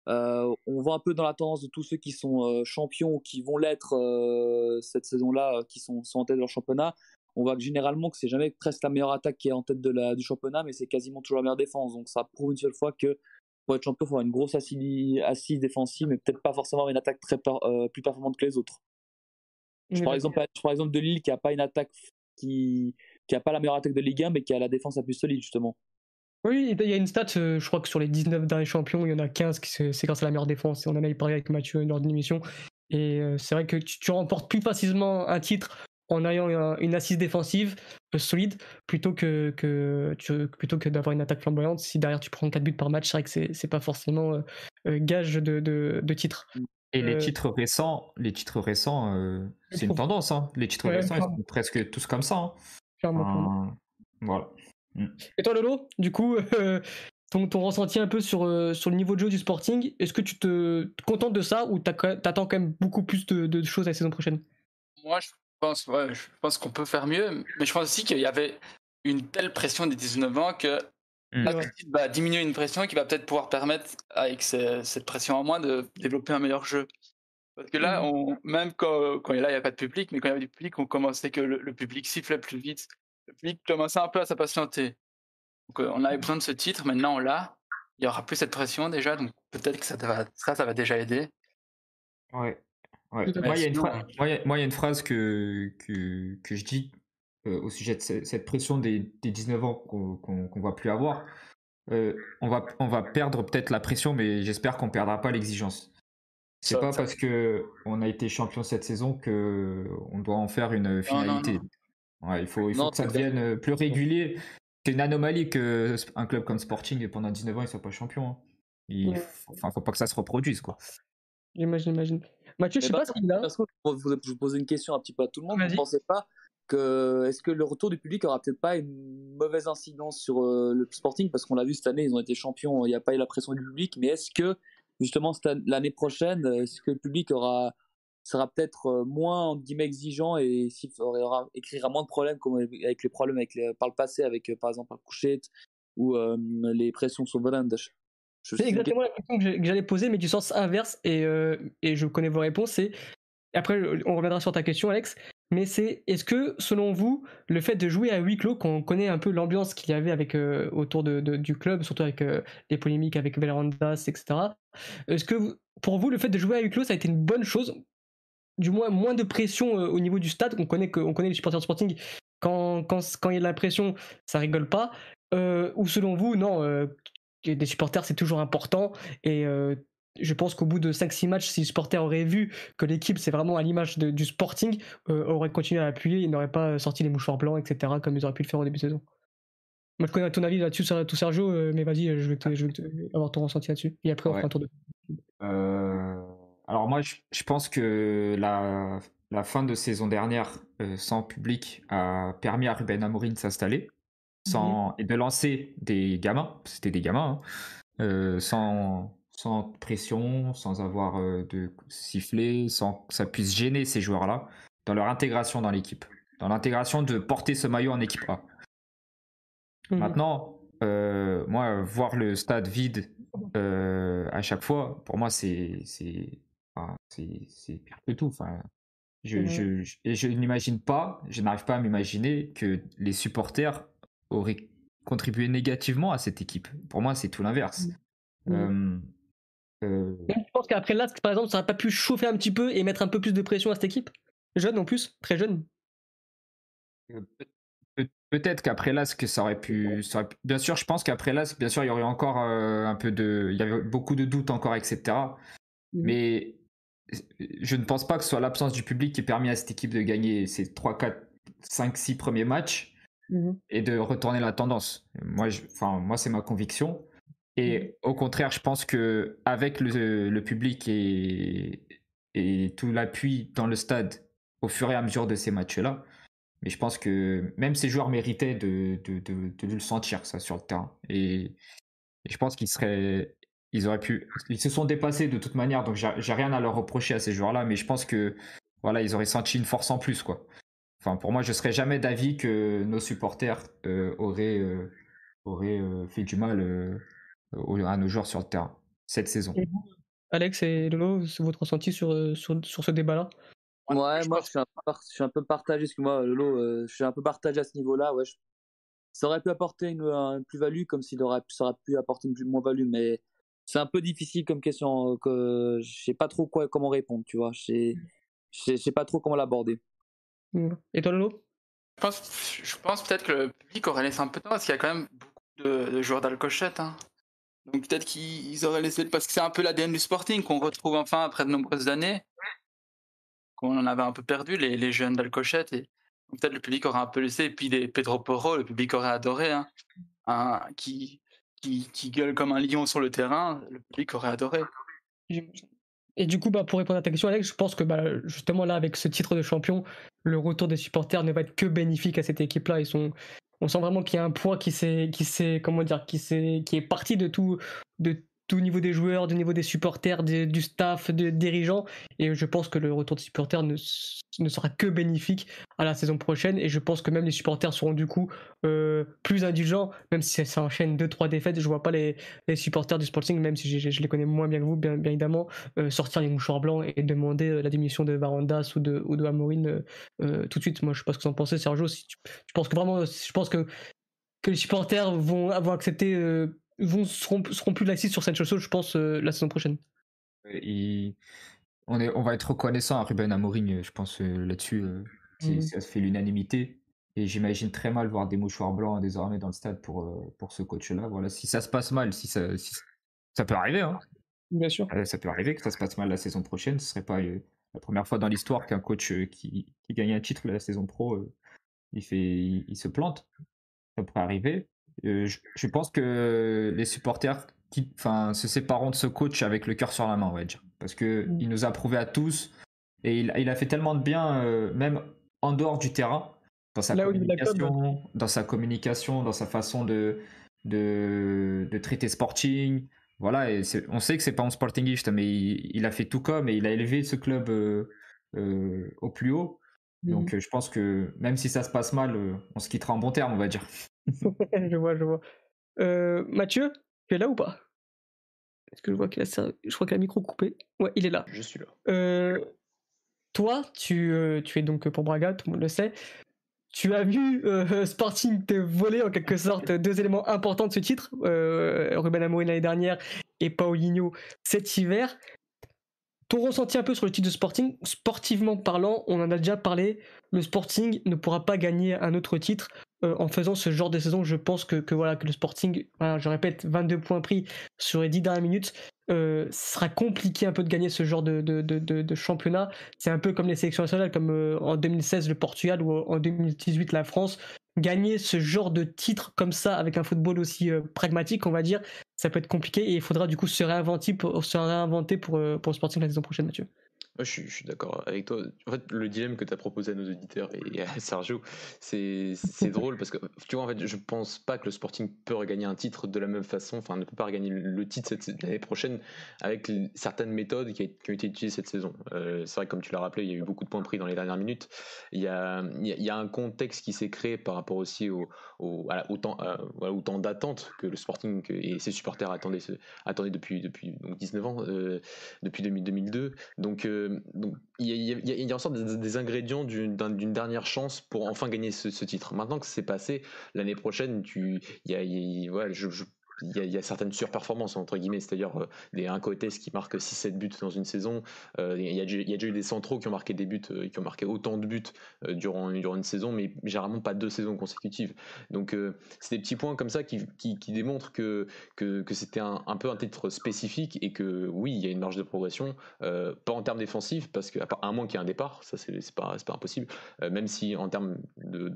euh, on voit un peu dans la tendance de tous ceux qui sont euh, champions ou qui vont l'être euh, cette saison-là, qui sont, sont en tête de leur championnat on voit que généralement que c'est jamais presque la meilleure attaque qui est en tête de la, du championnat, mais c'est quasiment toujours la meilleure défense. Donc ça prouve une seule fois que pour être champion, il faut avoir une grosse assise, assise défensive, mais peut-être pas forcément une attaque très euh, plus performante que les autres. Je, par exemple, je exemple de Lille qui a pas une attaque qui qui a pas la meilleure attaque de Ligue 1, mais qui a la défense la plus solide, justement. Oui, il y a une stat, euh, je crois que sur les 19 derniers champions, il y en a 15 qui c'est grâce à la meilleure défense. Et on en a parlé avec Mathieu lors d'une émission. Et euh, c'est vrai que tu, remportes plus facilement un titre en ayant une assise défensive euh, solide plutôt que, que, plutôt que d'avoir une attaque flamboyante. Si derrière tu prends 4 buts par match, c'est vrai que c'est pas forcément gage de, de, titre. Et les titres récents, les titres récents, c'est une tendance. Hein. Les titres récents, ils sont presque tous comme ça. Hein. voilà. Mm. Et toi, Lolo, du coup, ton, ton, ressenti un peu sur, euh, sur le niveau de jeu du Sporting, est-ce que tu te contentes de ça ou t'attends quand même beaucoup plus de, de, choses la saison prochaine? Moi, je pense, ouais, je pense qu'on peut faire mieux, mais je pense aussi qu'il y avait une telle pression des 19 ans que mm. va diminuer une pression qui va peut-être pouvoir permettre, avec cette pression en moins, de développer un meilleur jeu. Parce que là, mm. on, même quand, quand il n'y a pas de public, mais quand il y avait du public, on commençait que le public sifflait plus vite le public commençait un peu à s'impatienter. Donc euh, on avait besoin de ce titre, maintenant on l'a. Il y aura plus cette pression déjà, donc peut-être que ça, va, ça, ça va déjà aider. Ouais. Ouais. Moi, il y, a une phrase que, que, que je dis euh, au sujet de cette pression des, des 19 ans qu'on ne va plus avoir. Euh, on, va, on va perdre peut-être la pression, mais j'espère qu'on ne perdra pas l'exigence. C'est pas parce que on a été champion cette saison que on doit en faire une finalité il faut, il faut que ça devienne plus régulier. C'est une anomalie qu'un club comme Sporting, pendant 19 ans, il soit pas champion. Hein. Il ne enfin, faut pas que ça se reproduise. quoi. J'imagine, j'imagine. Mathieu, je sais pas ce qu'il a. Je vous poser une question un petit peu à tout le monde. Vous ne pensez pas que est-ce que le retour du public aura peut-être pas une mauvaise incidence sur euh, le Sporting? Parce qu'on l'a vu cette année, ils ont été champions, il n'y a pas eu la pression du public, mais est-ce que justement l'année prochaine, est-ce que le public aura sera peut-être moins guillemets exigeant et s'il aura, écrira moins de problèmes comme avec les problèmes avec les, par le passé avec par exemple Couchette ou les pressions sur Volandas. C'est exactement la question que j'allais poser, mais du sens inverse, et, et je connais vos réponses. C'est après, on reviendra sur ta question, Alex. Mais c'est est-ce que, selon vous, le fait de jouer à huis clos, qu'on connaît un peu l'ambiance qu'il y avait avec autour de, du club, surtout avec les polémiques avec Velandas, etc. Est-ce que pour vous, le fait de jouer à huis clos, ça a été une bonne chose? Du moins moins de pression euh, au niveau du stade. On connaît, que, on connaît les supporters de Sporting. Quand, quand, quand il y a de la pression, ça rigole pas. Euh, ou selon vous, non, euh, des supporters, c'est toujours important. Et je pense qu'au bout de 5-6 matchs, si les supporters auraient vu que l'équipe, c'est vraiment à l'image du Sporting, auraient continué à appuyer, ils n'auraient pas sorti les mouchoirs blancs, etc., comme ils auraient pu le faire au début de saison. Moi, je connais ton avis là-dessus, tout Sergio, mais vas-y, je vais, je vais avoir ton ressenti là-dessus. Et après, on fera un tour de. Alors moi, je, pense que la, la, fin de saison dernière euh, sans public a permis à Ruben Amorim de s'installer sans, et de lancer des gamins, c'était des gamins, hein, euh, sans, sans pression, sans avoir euh, de siffler, sans que ça puisse gêner ces joueurs-là dans leur intégration dans l'équipe, dans l'intégration de porter ce maillot en équipe A. Mmh Maintenant, moi, voir le stade vide à chaque fois, pour moi, c'est c'est pire que tout. Enfin, je, je, je, n'imagine pas, je n'arrive pas à m'imaginer que les supporters auraient contribué négativement à cette équipe. Pour moi, c'est tout l'inverse. Mmh. Euh... Je pense qu'après là, par exemple, ça n'aurait pas pu chauffer un petit peu et mettre un peu plus de pression à cette équipe? Jeune en plus, très jeune. Peut-être qu'après là, que ça aurait pu, Bien sûr, je pense qu'après là, bien sûr, il y aurait encore un peu de, il y avait beaucoup de doutes encore, etc. Mmh. Mais je ne pense pas que ce soit l'absence du public qui ait permis à cette équipe de gagner ses 3, 4, 5, 6 premiers matchs mmh et de retourner la tendance. Moi, enfin, moi c'est ma conviction. Et mmh au contraire, je pense que avec le, public et, et tout l'appui dans le stade au fur et à mesure de ces matchs-là, mais je pense que même ces joueurs méritaient de, de, de, le sentir ça sur le terrain. Et, et je pense qu'il serait ils auraient pu. Ils se sont dépassés de toute manière, donc j'ai rien à leur reprocher à ces joueurs-là, mais je pense que voilà, ils auraient senti une force en plus, quoi. Enfin, pour moi, je serais jamais d'avis que nos supporters euh, auraient, euh, auraient euh, fait du mal à nos joueurs sur le terrain cette saison. Alex et Lolo, c'est votre ressenti sur, sur, sur ce débat-là? Ouais, moi je suis, un peu, je suis un peu partagé, excuse-moi Lolo, je suis un peu partagé à ce niveau-là. Ouais, Ça aurait pu apporter une, plus-value comme s'il aurait, ça aurait pu apporter une moins-value, mais c'est un peu difficile comme question que je sais pas trop quoi, comment répondre, tu vois. Je sais, sais pas trop comment l'aborder. Et toi, Lolo? Je pense, je pense peut-être que le public aurait laissé un peu de temps parce qu'il y a quand même beaucoup de, joueurs d'Alcochette. Hein. Donc peut-être qu'ils auraient laissé parce que c'est un peu l'ADN du Sporting qu'on retrouve enfin après de nombreuses années. Qu'on en avait un peu perdu les, les jeunes d'Alcochette et peut-être le public aurait un peu laissé. Et puis les Pedro Porro, le public aurait adoré. Hein. Qui, qui gueule comme un lion sur le terrain, le public aurait adoré. Et du coup, bah, pour répondre à ta question, Alex, je pense que bah, justement là, avec ce titre de champion, le retour des supporters ne va être que bénéfique à cette équipe-là. Ils on sent vraiment qu'il y a un poids qui s'est, qui comment dire, qui est parti de tout, de tout niveau des joueurs, du niveau des supporters, du staff, des dirigeants. Et je pense que le retour des supporters ne, ne, sera que bénéfique à la saison prochaine. Et je pense que même les supporters seront du coup euh, plus indulgents, même si ça, enchaîne 2-3 défaites. Je vois pas les, les, supporters du Sporting, même si je, les connais moins bien que vous, bien, évidemment, euh, sortir les mouchoirs blancs et demander euh, la démission de Varandas ou de, ou de Amorine tout de suite. Moi, je sais pas ce que vous en pensez, Sergio. Si tu, que vraiment, je pense que, que les supporters vont avoir accepté vont, seront, seront plus laxistes sur cette chose, je pense, euh, la saison prochaine. on, est, on va être reconnaissant à Ruben Amorim, je pense, euh, là-dessus. Euh, mmh. Ça fait l'unanimité. Et j'imagine très mal voir des mouchoirs blancs désormais dans le stade pour, pour ce coach-là. Voilà, si ça se passe mal, si ça, ça peut arriver, hein. Bien sûr. Ça peut arriver que ça se passe mal la saison prochaine. Ce serait pas la première fois dans l'histoire qu'un coach qui, qui, gagne un titre la saison pro, il, fait, il se plante. Ça pourrait arriver. Euh, je, pense que les supporters enfin, se sépareront de ce coach avec le cœur sur la main, on va dire. Parce qu'il mmh. nous a prouvé à tous et il, il a fait tellement de bien, euh, même en dehors du terrain, dans sa, communication, dans sa communication, dans sa façon de, de, de traiter Sporting. Voilà, et on sait que c'est pas un sportingiste, mais il, a fait tout comme et il a élevé ce club euh, au plus haut. Mmh. Donc je pense que même si ça se passe mal, on se quittera en bon terme, on va dire. Je vois, je vois. Euh, Mathieu, tu es là ou pas? Est-ce que je vois qu'il a Je crois qu'il a le micro coupé. Ouais, il est là. Je suis là. Euh, toi, tu, euh, tu es donc pour Braga, tout le monde le sait. Tu as vu Sporting te voler en quelque sorte deux éléments importants de ce titre, Ruben Amorim l'année dernière et Paulinho cet hiver. Ressenti un peu sur le titre de Sporting, sportivement parlant, on en a déjà parlé, le Sporting ne pourra pas gagner un autre titre euh, en faisant ce genre de saison, je pense que, voilà, que le Sporting, je répète, 22 points pris sur les 10 dernières minutes, euh, sera compliqué un peu de gagner ce genre de, de, championnat. C'est un peu comme les sélections nationales, comme euh, en 2016 le Portugal ou en 2018 la France. Gagner ce genre de titre comme ça avec un football aussi pragmatique, on va dire, ça peut être compliqué et il faudra du coup se réinventer pour, se réinventer pour, pour le Sporting la saison prochaine, Mathieu. Je suis, d'accord avec toi. En fait, le dilemme que tu as proposé à nos auditeurs et à Sergio, c'est drôle parce que, tu vois, en fait, je pense pas que le Sporting peut regagner un titre de la même façon, enfin, ne peut pas regagner le titre l'année prochaine avec certaines méthodes qui, ont été utilisées cette saison. Euh, c'est vrai, comme tu l'as rappelé, il y a eu beaucoup de points pris dans les dernières minutes. Il y a, il y a un contexte qui s'est créé par rapport aussi au, au, temps, au temps d'attente que le Sporting et ses supporters attendaient, attendaient depuis, depuis donc 19 ans, euh, depuis 2002. Donc, il y, a, en sorte des, ingrédients d'une dernière chance pour enfin gagner ce, titre. Maintenant que c'est passé, l'année prochaine, tu, il y a, je, il y, a, certaines surperformances entre guillemets, c'est-à-dire euh, des un qui marque 6-7 buts dans une saison. Euh, il, y a, déjà eu des centraux qui ont marqué des buts, euh, qui ont marqué autant de buts durant, durant une saison, mais généralement pas deux saisons consécutives. Donc c'est des petits points comme ça qui, qui, démontrent que, que, c'était un, un, peu un titre spécifique et que oui, il y a une marge de progression, pas en termes défensifs, parce qu'à un moins qu'il y ait un départ, ça c'est pas, pas impossible, même si en termes de,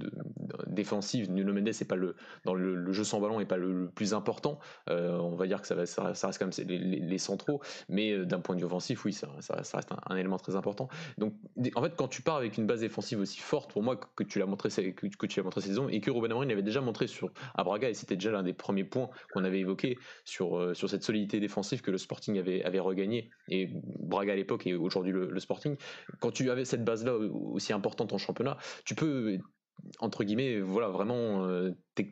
défensifs, Nuno Mendes pas le, dans le, jeu sans ballon n'est pas le plus important euh, on va dire que ça, va, reste quand même les, centraux, mais euh, d'un point de vue offensif, oui, ça, reste un, élément très important. Donc, en fait, quand tu pars avec une base défensive aussi forte, pour moi, que tu l'as montré, que, que tu l'as montré cette saison, et que Ruben Amorim l'avait déjà montré sur à Braga, et c'était déjà l'un des premiers points qu'on avait évoqué sur, euh, cette solidité défensive que le Sporting avait, avait regagné, et Braga à l'époque et aujourd'hui le, le Sporting. Quand tu avais cette base-là aussi importante en championnat, tu peux entre guillemets, voilà, vraiment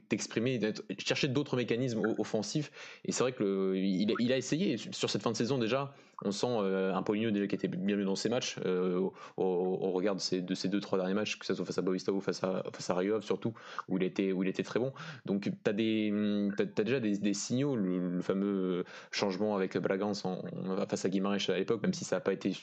t'exprimer, chercher d'autres mécanismes offensifs. Et c'est vrai qu'il il a essayé sur cette fin de saison déjà. On sent euh, un Poligno déjà qui était bien mieux dans ses matchs. Euh, au, regard de ces, de ces deux trois derniers matchs, que ce soit face à Bovista ou face à face surtout, où il était très bon. Donc tu as des as, déjà des, signaux, le, fameux changement avec Bragance en, face à Guimarães à l'époque, même si ça n'a pas été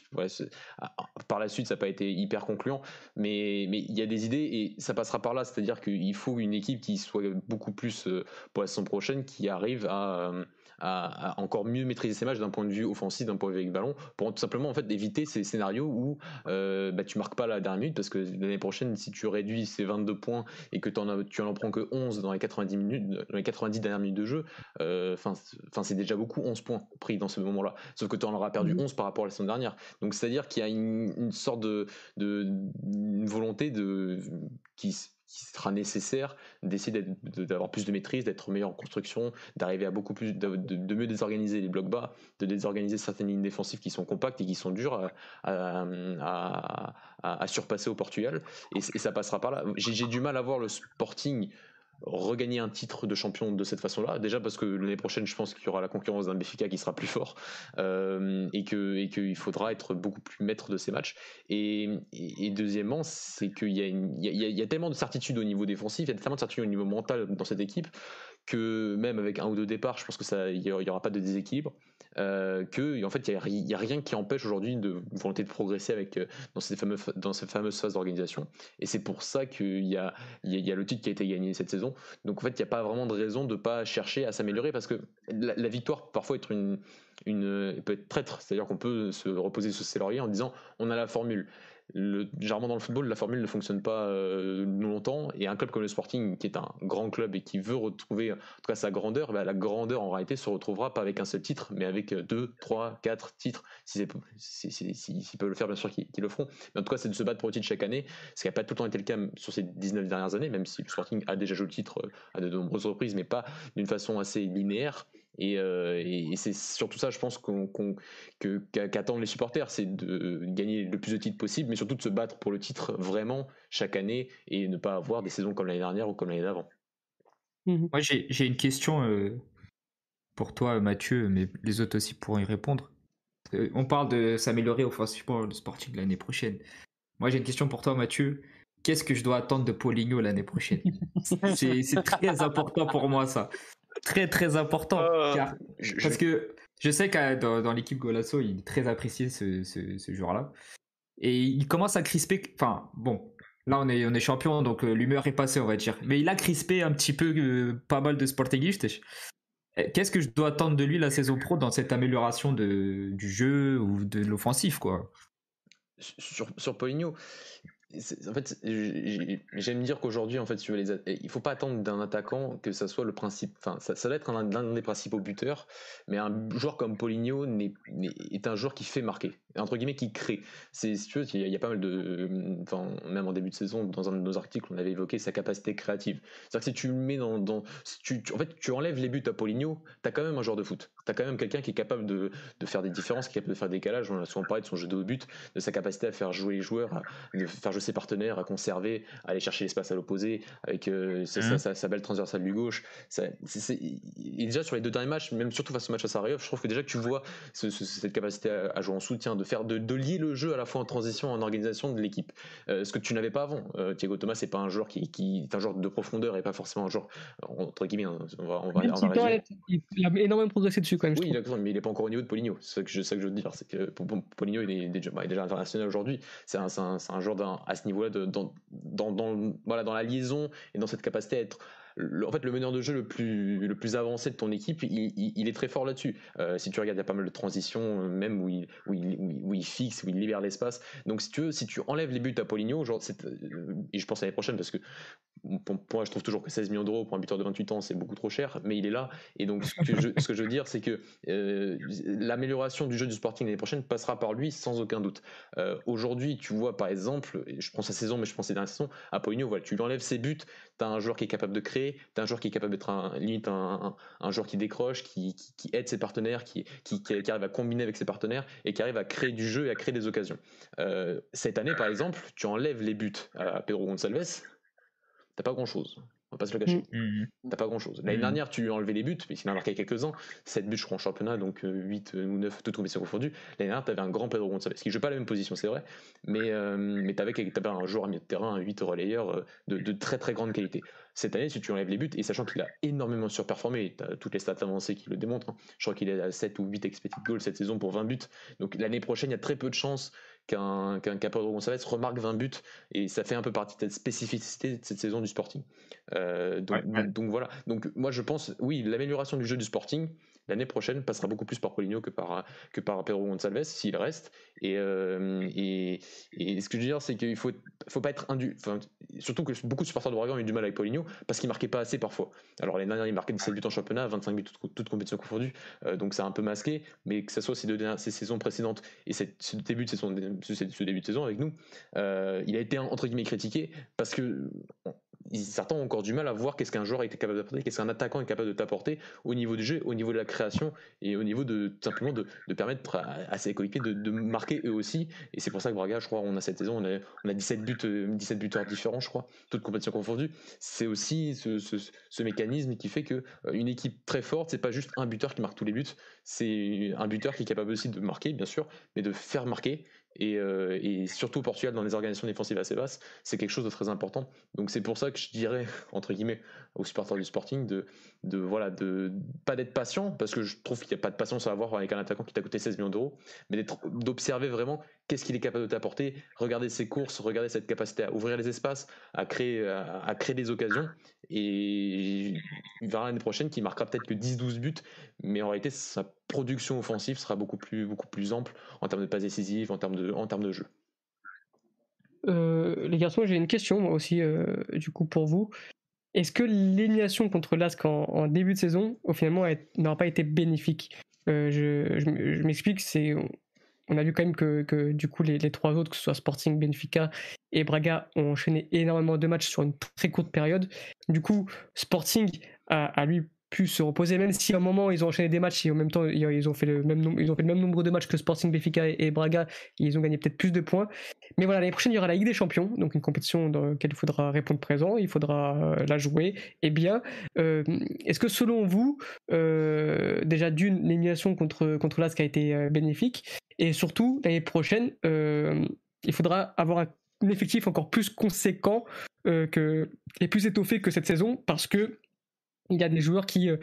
par la suite ça n'a pas été hyper concluant, mais mais il y a des idées et ça passera par là, c'est-à-dire qu'il faut une équipe qui soit beaucoup plus euh, pour la saison prochaine, qui arrive à à, encore mieux maîtriser ses matchs d'un point de vue offensif, d'un point de vue avec ballon, pour tout simplement en fait éviter ces scénarios où euh, bah, tu marques pas la dernière minute parce que l'année prochaine, si tu réduis ces 22 points et que en tu en prends que 11 dans les 90 minutes, dans les 90 dernières minutes de jeu, euh, enfin, c'est déjà beaucoup 11 points pris dans ce moment-là. Sauf que tu en auras perdu 11 mmh. par rapport à la saison dernière. Donc c'est à dire qu'il y a une, sorte de, de une volonté de qui qui sera nécessaire d'essayer d'avoir plus de maîtrise, d'être meilleur en construction, d'arriver à beaucoup plus, de, mieux désorganiser les blocs bas, de désorganiser certaines lignes défensives qui sont compactes et qui sont dures à, surpasser au Portugal. Et, et, ça passera par là. J'ai du mal à voir le Sporting regagner un titre de champion de cette façon-là. Déjà parce que l'année prochaine, je pense qu'il y aura la concurrence d'un Béfica qui sera plus fort euh, et qu'il faudra être beaucoup plus maître de ces matchs. Et, deuxièmement, c'est qu'il y, a tellement de certitude au niveau défensif, il y a tellement de certitude au niveau mental dans cette équipe que même avec un ou deux départs, je pense que ça, il y aura pas de déséquilibre. Euh, que en fait, il n'y a, rien qui empêche aujourd'hui de volonté de progresser avec euh, dans ces fameux dans d'organisation. Et c'est pour ça qu'il y a, il y le titre qui a été gagné cette saison. Donc en fait, il n'y a pas vraiment de raison de pas chercher à s'améliorer parce que la, victoire peut parfois être une peut être traître, c'est-à-dire qu'on peut se reposer sur ses lauriers en disant on a la formule le, généralement dans le football, la formule ne fonctionne pas euh, longtemps. Et un club comme le Sporting, qui est un grand club et qui veut retrouver en tout cas sa grandeur, bah, la grandeur en réalité se retrouvera pas avec un seul titre, mais avec deux, trois, quatre titres. S'ils si, si, peuvent le faire, bien sûr qu'ils le feront. Mais en tout cas, c'est de se battre pour le titre chaque année, ce qui n'a pas tout le temps été le cas sur ces 19 dernières années, même si le Sporting a déjà joué le titre euh, à de nombreuses reprises, mais pas d'une façon assez linéaire. Euh, et, c'est surtout ça, je pense, qu'attendent les supporters, c'est de gagner le plus de titres possible, mais surtout de se battre pour le titre vraiment chaque année et ne pas avoir des saisons comme l'année dernière ou comme l'année d'avant. Mmh Moi, j'ai une question euh, pour toi, Mathieu, mais les autres aussi pourront y répondre. Euh, on parle de s'améliorer offensivement le sporting l'année prochaine. Moi, j'ai une question pour toi, Mathieu. Qu'est-ce que je dois attendre de Paulinho l'année prochaine? C'est très important pour moi, ça très très important. Ah, parce que je sais que dans, dans l'équipe Golasso, il est très apprécié ce, ce, joueur-là. Et il commence à crisper. Enfin, bon, là on est, on est champion, donc euh, l'humeur est passée, on va dire. Mais il a crispé un petit peu euh, pas mal de sportingistes. Qu'est-ce que je dois attendre de lui la saison pro dans cette amélioration de, du jeu ou de l'offensif, quoi? Sur, sur Poligno, en fait, j'aime dire qu'aujourd'hui, en fait, les, il faut pas attendre d'un attaquant que ça soit le principe. Enfin, ça, ça doit être l'un des principaux buteurs, mais un joueur comme Poligno est, un joueur qui fait marquer, entre guillemets, qui crée. C'est, si tu veux, il y, a, pas mal de, enfin, même en début de saison, dans un de nos articles, on avait évoqué sa capacité créative. C'est-à-dire que si tu le mets dans, en fait, tu enlèves les buts à Poligno, tu as quand même un joueur de foot. Tu as quand même quelqu'un qui est capable de, de, faire des différences, qui est capable de faire des décalages. On a souvent parlé de son jeu de but, de sa capacité à faire jouer les joueurs, de faire jouer ses partenaires, à conserver, à aller chercher l'espace à l'opposé, avec euh, mmh. sa, belle transversale du gauche. Ça, et déjà sur les deux derniers matchs, même surtout face au match à Sarajevo, je trouve que déjà que tu vois cette capacité à, jouer en soutien, de faire de, lier le jeu à la fois en transition, en organisation de l'équipe, euh, ce que tu n'avais pas avant. Euh, Thiago Thomas, c'est pas un joueur qui, qui, est un joueur de profondeur et pas forcément un joueur entre guillemets. Hein, on va, on va, il, a énormément progressé dessus quand même. Oui, il mais il est pas encore au niveau de Poligno. C'est ça que je, ça que je veux dire, c'est que Poligno il est, déjà, bah, déjà international aujourd'hui. C'est un, un, un, joueur à ce niveau-là dans, dans, dans, la liaison et dans cette capacité à être en fait, le meneur de jeu le plus, avancé de ton équipe, il, est très fort là-dessus. Euh, si tu regardes, il y a pas mal de transitions, euh, même où il, fixe, où il libère l'espace. Donc, si tu enlèves les buts à Poligno, genre, euh, et je pense à l'année prochaine, parce que pour, moi, je trouve toujours que 16 millions d'euros pour un buteur de 28 ans, c'est beaucoup trop cher, mais il est là. Et donc, ce que je, veux dire, c'est que l'amélioration du jeu du Sporting l'année prochaine passera par lui, sans aucun doute. Aujourd'hui, tu vois, par exemple, je pense à saison, mais je pense à la saison, à Poligno, voilà, tu lui enlèves ses buts, tu as un joueur qui est capable de créer tu as un joueur qui est capable d'être un, limite un, joueur qui décroche, qui, aide ses partenaires, qui, arrive à combiner avec ses partenaires et qui arrive à créer du jeu et à créer des occasions. Euh, cette année, par exemple, tu enlèves les buts à Pedro Gonçalves, t'as pas grand chose. On va pas se le cacher. Tu mmh. mmh. T'as pas grand chose. L'année mmh. dernière, tu enlevé les buts, mais il a marqué quelques-uns. 7 buts, je crois, en championnat, donc 8 euh, euh, ou 9, toutes compétitions confondues. L'année dernière, t'avais un grand Pedro Gonçalves, qui joue pas la même position, c'est vrai, mais, euh, mais t'avais, avais un joueur à milieu de terrain, un 8 relayeur de, de, très très grande qualité. Cette année, si tu enlèves les buts, et sachant qu'il a énormément surperformé, tu as toutes les stats avancées qui le démontrent, hein. je crois qu'il est à 7 ou 8 expected goals cette saison pour 20 buts. Donc l'année prochaine, il y a très peu de chances qu'un qu'un Pedro Gonçalves remarque 20 buts, et ça fait un peu partie de cette spécificité de cette saison du Sporting. Euh, donc, donc, voilà. Donc moi je pense, oui, l'amélioration du jeu du Sporting, l'année prochaine passera beaucoup plus par Paulinho que par, que par Pedro Gonçalves s'il reste. Et, euh, et, et, ce que je veux dire, c'est qu'il faut, faut pas être indu. Enfin, surtout que beaucoup de supporters de Oregon ont eu du mal avec Paulinho parce qu'il marquait pas assez parfois. Alors l'année dernière, il marquait 17 buts en championnat, 25 buts toutes, compétitions confondues, euh, donc c'est un peu masqué. Mais que ce soit ces deux dernières, ces saisons précédentes et ce début de saison, ce, début de saison avec nous, euh, il a été entre guillemets critiqué parce que certains ont encore du mal à voir qu'est-ce qu'un joueur été capable d'apporter, qu'est-ce qu'un attaquant est capable de t'apporter au niveau du jeu, au niveau de la création et au niveau de simplement de, permettre à, ses coéquipiers de, marquer eux aussi. Et c'est pour ça que Braga, je crois, on a cette saison, on a, on a 17 buts, 17 buteurs différents, je crois, toutes compétitions confondues. C'est aussi ce, mécanisme qui fait que euh, une équipe très forte, c'est pas juste un buteur qui marque tous les buts, c'est un buteur qui est capable aussi de marquer, bien sûr, mais de faire marquer euh, et, surtout au Portugal dans les organisations défensives assez basses, c'est quelque chose de très important. Donc c'est pour ça que je dirais entre guillemets aux supporters du Sporting de, de voilà pas d'être patient parce que je trouve qu'il n'y a pas de patience à avoir avec un attaquant qui t'a coûté 16 millions d'euros, mais d'observer vraiment qu'est-ce qu'il est capable de t'apporter, regarder ses courses, regarder cette capacité à ouvrir les espaces, à créer à, créer des occasions et verra l'année prochaine qui marquera peut-être que 10-12 buts, mais en réalité sa production offensive sera beaucoup plus beaucoup plus ample en termes de passes décisives, en termes de en termes de jeu. Euh, les garçons, j'ai une question moi aussi euh, du coup pour vous. Est-ce que l'élimination contre l'Ask en, début de saison, finalement, n'aura pas été bénéfique? Euh, Je, m'explique, c'est on a vu quand même que, du coup les, trois autres, que ce soit Sporting, Benfica et Braga, ont enchaîné énormément de matchs sur une très courte période. Du coup, Sporting a, a lui pu se reposer, même si à un moment ils ont enchaîné des matchs et en même temps ils ont fait le même, ils ont fait le même nombre de matchs que Sporting, Benfica et, Braga, ils ont gagné peut-être plus de points. Mais voilà, l'année prochaine il y aura la Ligue des Champions, donc une compétition dans laquelle il faudra répondre présent, il faudra euh, la jouer. Et bien, euh, est-ce que selon vous, euh, déjà d'une, l'élimination contre, contre l'ASC a été bénéfique, et surtout l'année prochaine, il faudra avoir un effectif encore plus conséquent que, et plus étoffé que cette saison, parce que il y a des joueurs qui, euh,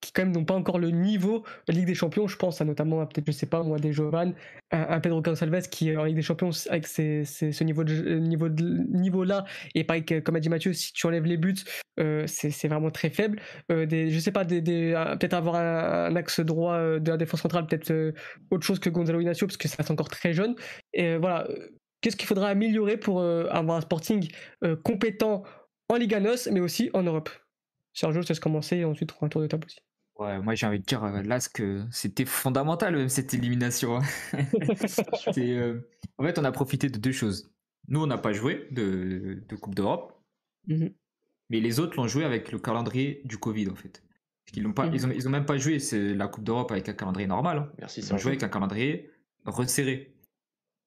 qui quand même n'ont pas encore le niveau Ligue des Champions. Je pense à notamment, peut-être, je sais pas, moi, des Jovan, un, Pedro Gonçalves qui, en Ligue des Champions, avec ce niveau de, euh, niveau de, niveau-là, et pareil, comme a dit Mathieu, si tu enlèves les buts, euh, c'est vraiment très faible. Euh, des, je sais pas, des, des peut-être avoir un, axe droit de la défense centrale, peut-être autre chose que Gonzalo Inacio, parce que ça reste encore très jeune. Et voilà, qu'est-ce qu'il faudra améliorer pour avoir un Sporting compétent en Liga NOS, mais aussi en Europe? Sergio, ça se commencer et ensuite un tour de table aussi. Ouais, moi j'ai envie de dire euh, là que c'était fondamental même cette élimination. Hein. Euh, en fait, on a profité de deux choses. Nous, on n'a pas joué de, Coupe d'Europe, mhm. mais les autres l'ont joué avec le calendrier du Covid en fait. Ils n'ont pas, mhm. ils, ont, ils ont même pas joué la Coupe d'Europe avec un calendrier normal. Hein. Merci. Ils ont joué avec un calendrier resserré.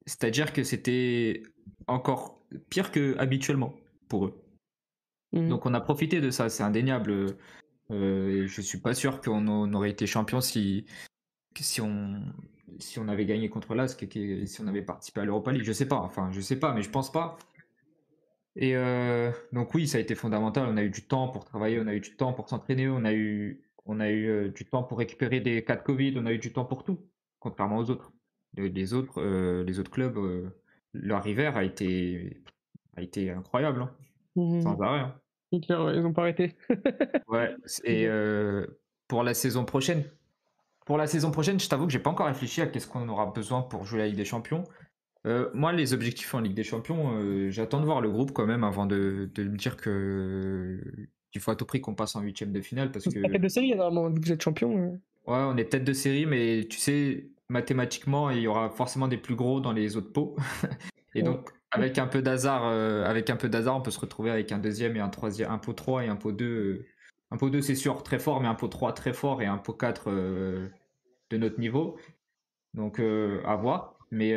C'est-à-dire que c'était encore pire que habituellement pour eux. Mmh. Donc on a profité de ça, c'est indéniable. Euh, je suis pas sûr qu'on aurait été champion si, si, on, si on avait gagné contre l'Ask et si on avait participé à l'Europa League. Je sais pas, enfin je sais pas, mais je pense pas. Et euh, donc oui, ça a été fondamental. On a eu du temps pour travailler, on a eu du temps pour s'entraîner, on a eu, on a eu euh, du temps pour récupérer des cas de Covid, on a eu du temps pour tout, contrairement aux autres. Les autres, euh, les autres clubs, leur hiver a été, a été incroyable, hein. mmh sans arrêt. Hein ils n'ont pas arrêté. ouais, et euh, pour la saison prochaine, pour la saison prochaine, je t'avoue que j'ai pas encore réfléchi à qu'est-ce qu'on aura besoin pour jouer la Ligue des Champions. Euh, moi, les objectifs en Ligue des Champions, euh, j'attends de voir le groupe quand même avant de, de me dire que qu'il faut à tout prix qu'on passe en huitième de finale parce que. Tête de série, normalement, vous êtes champion. Ouais, on est tête de série, mais tu sais, mathématiquement, il y aura forcément des plus gros dans les autres pots. et donc, avec un peu d'hasard, euh, avec un peu d'hasard, on peut se retrouver avec un deuxième et un troisième, un pot 3 et un pot 2. Euh, un pot 2 c'est sûr très fort, mais un pot 3 très fort et un pot 4 euh, de notre niveau. Donc à voir. Mais,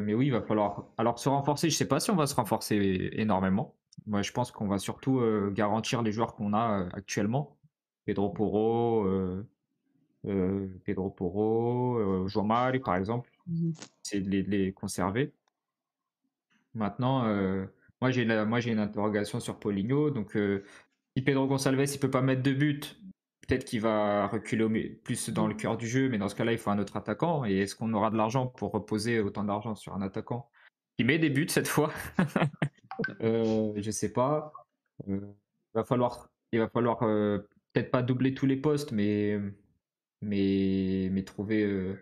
mais oui, il va falloir alors se renforcer. Je sais pas si on va se renforcer énormément. moi, je pense qu'on va surtout garantir les joueurs qu'on a actuellement. Pedro Porro, Pedro Porro, Mário, par exemple. Mmh C'est de les, conserver. Maintenant, moi, j'ai moi j'ai une interrogation sur Paulinho. Donc, si Pedro Gonçalves ne peut pas mettre de but, peut-être qu'il va reculer plus dans le cœur du jeu, mais dans ce cas-là, il faut un autre attaquant. Et est-ce qu'on aura de l'argent pour reposer autant d'argent sur un attaquant? Qui met des buts cette fois euh, Je sais pas. Euh, il va falloir, il va falloir euh, peut-être pas doubler tous les postes, mais, mais, mais trouver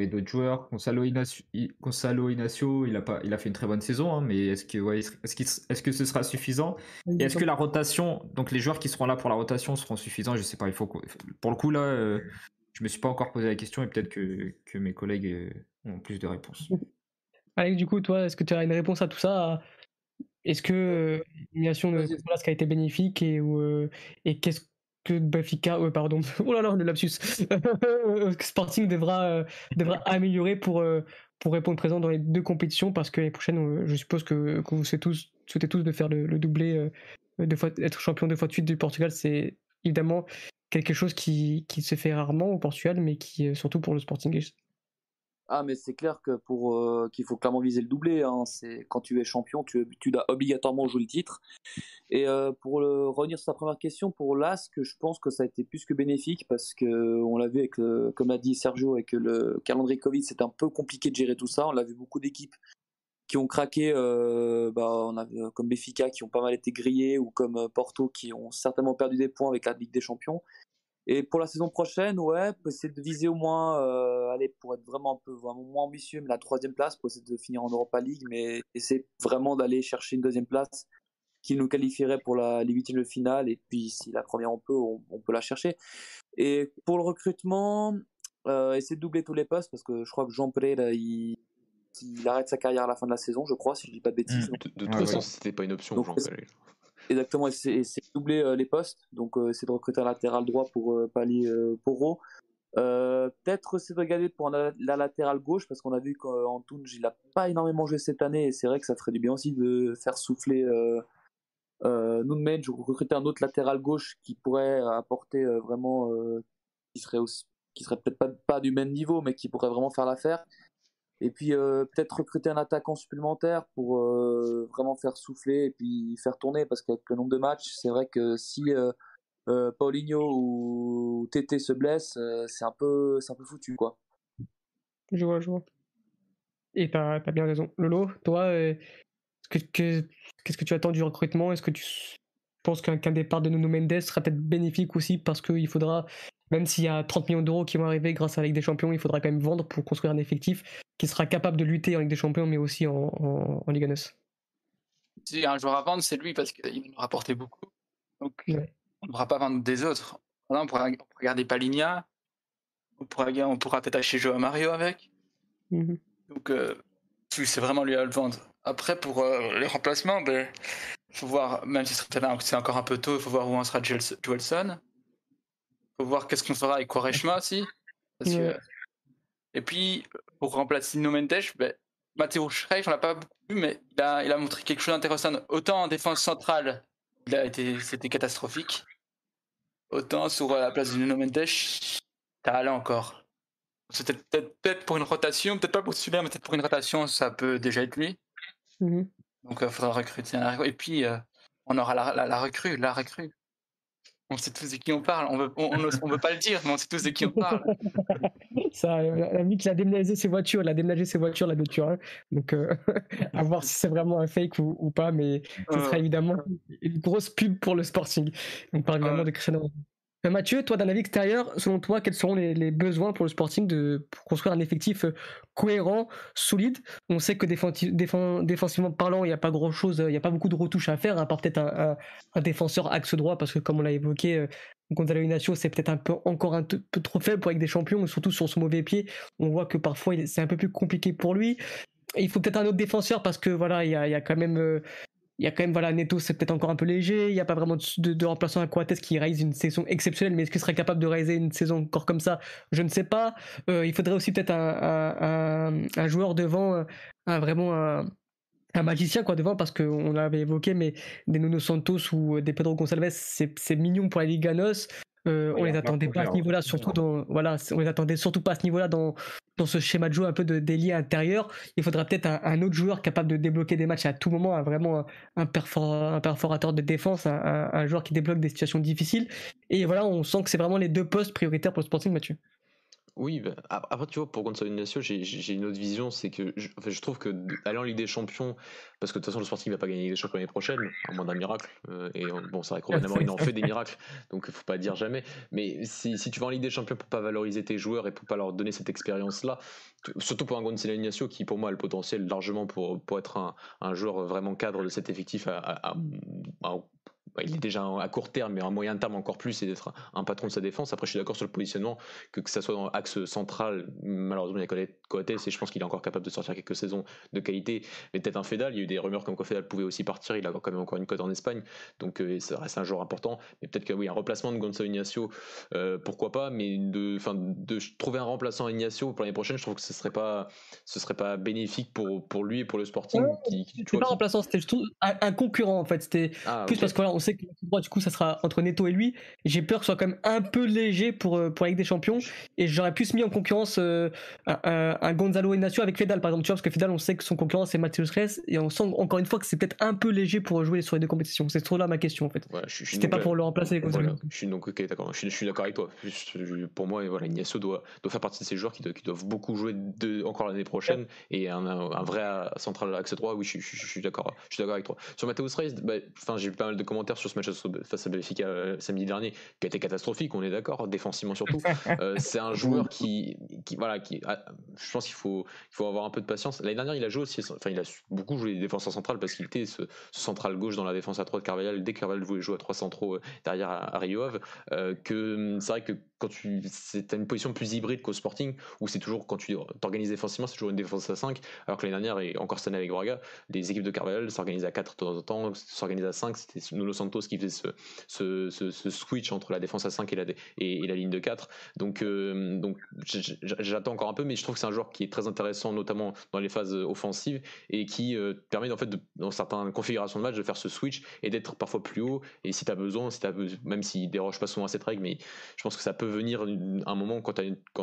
euh, d'autres joueurs. Gonzalo Inacio, il a, pas, il a fait une très bonne saison, hein, mais est-ce que, ouais, est-ce, est-ce que ce sera suffisant? Et est-ce que la rotation, donc les joueurs qui seront là pour la rotation seront suffisants? Je sais pas. Il faut pour le coup là, euh, je me suis pas encore posé la question et peut-être que, que mes collègues euh, ont plus de réponses. Alex, du coup, toi, est-ce que tu as une réponse à tout ça? Est-ce que l'élimination de ce a été bénéfique et, et qu'est-ce que Benfica, pardon, oh là là, le lapsus, Sporting devra, euh, devra améliorer pour, euh, pour répondre présent dans les deux compétitions parce que l'année prochaine, euh, je suppose que, que vous souhaitez tous, de faire le, doublé, de fois, être champion deux fois de suite du Portugal, c'est évidemment quelque chose qui, qui, se fait rarement au Portugal, mais qui, surtout pour le Sporting, ah, mais c'est clair que pour euh, qu'il faut clairement viser le doublé. Hein. C'est quand tu es champion, tu, tu dois obligatoirement jouer le titre. Et euh, pour revenir sur ta première question, pour l'ASC, je pense que ça a été plus que bénéfique parce que on l'a vu avec, comme a dit Sergio, avec le calendrier Covid, c'est un peu compliqué de gérer tout ça. On l'a vu beaucoup d'équipes qui ont craqué, euh, bah, comme Béfica qui ont pas mal été grillés ou comme Porto qui ont certainement perdu des points avec la Ligue des Champions. Et pour la saison prochaine, ouais, essayer de viser au moins, euh, allez, pour être vraiment un peu vraiment moins ambitieux, mais la troisième place, pour essayer de finir en Europa League, mais essayer vraiment d'aller chercher une deuxième place qui nous qualifierait pour la, les huitièmes de finale. Et puis, si la première on peut, on, peut la chercher. Et pour le recrutement, euh, essayer de doubler tous les postes, parce que je crois que Jean Pereira, il, il arrête sa carrière à la fin de la saison, je crois, si je dis pas de bêtises. Mmh. De, toute façon, c'était pas une option, Jean Pereira. Exactement, c'est doubler euh, les postes. Donc, euh, c'est de recruter un latéral droit pour euh, pallier Poro. Peut-être c'est de regarder pour la, latérale gauche parce qu'on a vu qu'Antoun, il n'a pas énormément joué cette année et c'est vrai que ça ferait du bien aussi de faire souffler euh, euh, ou recruter un autre latéral gauche qui pourrait apporter vraiment, qui serait serait peut-être pas, du même niveau mais qui pourrait vraiment faire l'affaire. Et puis euh, peut-être recruter un attaquant supplémentaire pour euh, vraiment faire souffler et puis faire tourner parce qu'avec le nombre de matchs, c'est vrai que si euh, Paulinho ou Tété se blessent, c'est un peu c'est un peu foutu quoi. Je vois, je vois. Et t'as as bien raison. Lolo, toi, qu'est-ce que, tu attends du recrutement? Est-ce que tu penses qu'un départ de Nuno Mendes sera peut-être bénéfique aussi parce qu'il faudra même s'il y a 30 millions d'euros qui vont arriver grâce à la des Champions, il faudra quand même vendre pour construire un effectif qui sera capable de lutter en Ligue des Champions, mais aussi en, en, Ligue 1. Si un joueur à vendre, c'est lui parce qu'il nous rapportait beaucoup. Donc, on ne pourra pas vendre des autres. on pourra, regarder Paligna, on pourra, on pourra peut-être acheter Joao Mario avec. Mhm. Donc, euh, c'est vraiment lui à le vendre. Après, pour euh, les remplacements, il ben, faut voir, même si c'est encore un peu tôt, il faut voir où en sera Joelson faut voir qu'est-ce qu'on fera avec Quaresma aussi. Et puis, pour remplacer No Mendes, ben, Matteo Schreif, on l'a pas beaucoup vu, mais il a, il a montré quelque chose d'intéressant. Autant en défense centrale, il a été, c'était catastrophique. Autant sur la place de Nuno Mendes, ça allait encore. C'était peut-être, pour une rotation, peut-être pas pour celui-là, mais peut-être pour une rotation, ça peut déjà être lui. Mm-hmm. Donc il faudra recruter un Et puis, euh, on aura la, la recrue, la recrue on sait tous de qui on parle. On veut, on, veut pas le dire, mais on sait tous de qui on parle. Ça, la mythe, a déménagé ses voitures, il a déménagé ses voitures, la voiture. Donc, euh, à voir si c'est vraiment un fake ou, pas, mais ce sera évidemment une grosse pub pour le Sporting. On parle évidemment de Cristiano euh, Mathieu, toi, d'un avis extérieur, selon toi, quels seront les, besoins pour le Sporting de, construire un effectif euh, cohérent, solide? On sait que défensivement parlant, il n'y a pas grand-chose, il n'y a pas beaucoup de retouches à faire, à part peut-être un, défenseur axe droit, parce que comme on l'a évoqué, euh, Gonzalo Ignacio, c'est peut-être encore un peu trop faible pour avec des champions, surtout sur son mauvais pied. On voit que parfois c'est un peu plus compliqué pour lui. il faut peut-être un autre défenseur parce que voilà, il y a, quand même il y a quand même, voilà, Neto, c'est peut-être encore un peu léger. Il n'y a pas vraiment de, remplaçant à Coates qui réalise une saison exceptionnelle, mais est-ce qu'il serait capable de réaliser une saison encore comme ça? Je ne sais pas. Euh, il faudrait aussi peut-être un, joueur devant, euh, un, vraiment un, magicien quoi devant parce qu'on l'avait évoqué mais des Nuno Santos ou des Pedro Gonçalves c'est mignon pour la Liga NOS euh, on les attendait pas à ce niveau-là, surtout dans voilà, on les attendait surtout pas à ce niveau-là dans dans ce schéma de jeu un peu de délié intérieur. Il faudra peut-être un, autre joueur capable de débloquer des matchs à tout moment, vraiment un, un perforateur de défense, un, joueur qui débloque des situations difficiles. Et voilà, on sent que c'est vraiment les deux postes prioritaires pour le Sporting, Mathieu. Oui, bah, après, tu vois, pour Gonzalo Ignacio, j'ai une autre vision, c'est que je, je trouve que aller en Ligue des Champions, parce que de toute façon, le Sporting ne va pas gagner la Ligue des Champions l'année prochaine, à moins d'un miracle, euh, et bon, c'est vrai que il en fait des miracles, donc il faut pas dire jamais, mais si, si, tu vas en Ligue des Champions pour pas valoriser tes joueurs et pour pas leur donner cette expérience-là, surtout pour un Gonzalo Ignacio qui, pour moi, a le potentiel largement pour, pour être un, un joueur vraiment cadre de cet effectif à, à, à il est déjà à court terme, mais à moyen terme encore plus, c'est d'être un patron de sa défense. Après, je suis d'accord sur le positionnement, que, que ça soit dans l'axe central, malheureusement, il y a Coates, et je pense qu'il est encore capable de sortir quelques saisons de qualité, mais peut-être un Fédal. Il y a eu des rumeurs comme quoi Fédal pouvait aussi partir, il a quand même encore une cote en Espagne, donc euh, ça reste un joueur important. Mais peut-être que oui, un remplacement de Gonzalo Ignacio, euh, pourquoi pas, mais de, de trouver un remplaçant Ignacio pour l'année prochaine, je trouve que ce serait pas, ce serait pas bénéfique pour, pour lui et pour le Sporting. qui, pas un remplaçant, c'était un, concurrent en fait. C'était ah, plus parce que on sait que du coup, ça sera entre Neto et lui. J'ai peur que ce soit quand même un peu léger pour, euh, pour la Ligue des Champions. Et j'aurais plus mis en concurrence euh, un, Gonzalo Ignacio avec Fedal, par exemple. Tu vois, parce que Fedal, on sait que son concurrent, c'est Mathieu Stress. Et on sent encore une fois que c'est peut-être un peu léger pour jouer sur les deux compétitions. C'est trop là ma question, en fait. C'était pas pour le remplacer. Je suis donc d'accord. Je, suis d'accord avec toi. pour moi, voilà, Ignacio doit, doit faire partie de ces joueurs qui, qui doivent beaucoup jouer de, encore l'année prochaine. Et un, un, vrai central axe droit, oui, je, suis d'accord. Je suis d'accord avec toi. Sur Mathieu Stress, bah, j'ai eu pas mal de commentaires sur ce match face à Benfica euh, samedi dernier, qui a été catastrophique, on est d'accord, défensivement surtout. Euh, c'est un joueur qui, qui voilà, qui, je pense qu'il faut, il faut avoir un peu de patience. L'année dernière, il a joué aussi, enfin, il a beaucoup joué défenseur central parce qu'il était ce, central gauche dans la défense à 3 de Carvalhal. Dès que Carvalhal voulait jouer à 3 centraux euh, derrière à, que c'est vrai que quand tu c'est une position plus hybride qu'au Sporting où c'est toujours quand tu t'organises défensivement c'est toujours une défense à 5 alors que l'année dernière et encore cette année avec Braga les équipes de Carvalhal s'organisent à 4 de temps en temps s'organisent à 5 c'était Nuno Santos qui faisait ce, ce, ce, switch entre la défense à 5 et la, et, la ligne de 4 donc, euh, donc j'attends encore un peu mais je trouve que c'est un joueur qui est très intéressant notamment dans les phases offensives et qui euh, permet en fait dans certaines configurations de match de faire ce switch et d'être parfois plus haut et si tu as besoin si as, même s'il déroge pas souvent à cette règle mais je pense que ça peut venir un moment quand,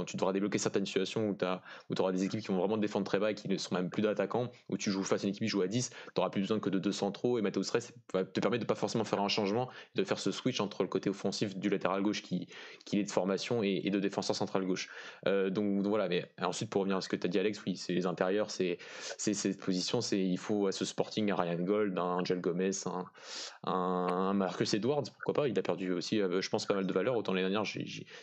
tu devras débloquer certaines situations où tu auras des équipes qui vont vraiment défendre très bas et qui ne sont même plus d'attaquants, où tu joues face à une équipe qui joue à 10, tu n'auras plus besoin que de deux centraux et Matteo Stress te permettre de pas forcément faire un changement, de faire ce switch entre le côté offensif du latéral gauche qui, qui est de formation et, de défenseur central gauche. Euh, donc, voilà, mais ensuite pour revenir à ce que tu as dit Alex, oui, c'est les intérieurs, c'est cette position, il faut à ce Sporting un Ryan Gold, un Angel Gomez, un, un, Marcus Edwards, pourquoi pas, il a perdu aussi, euh, je pense, pas mal de valeur, autant l'année dernière,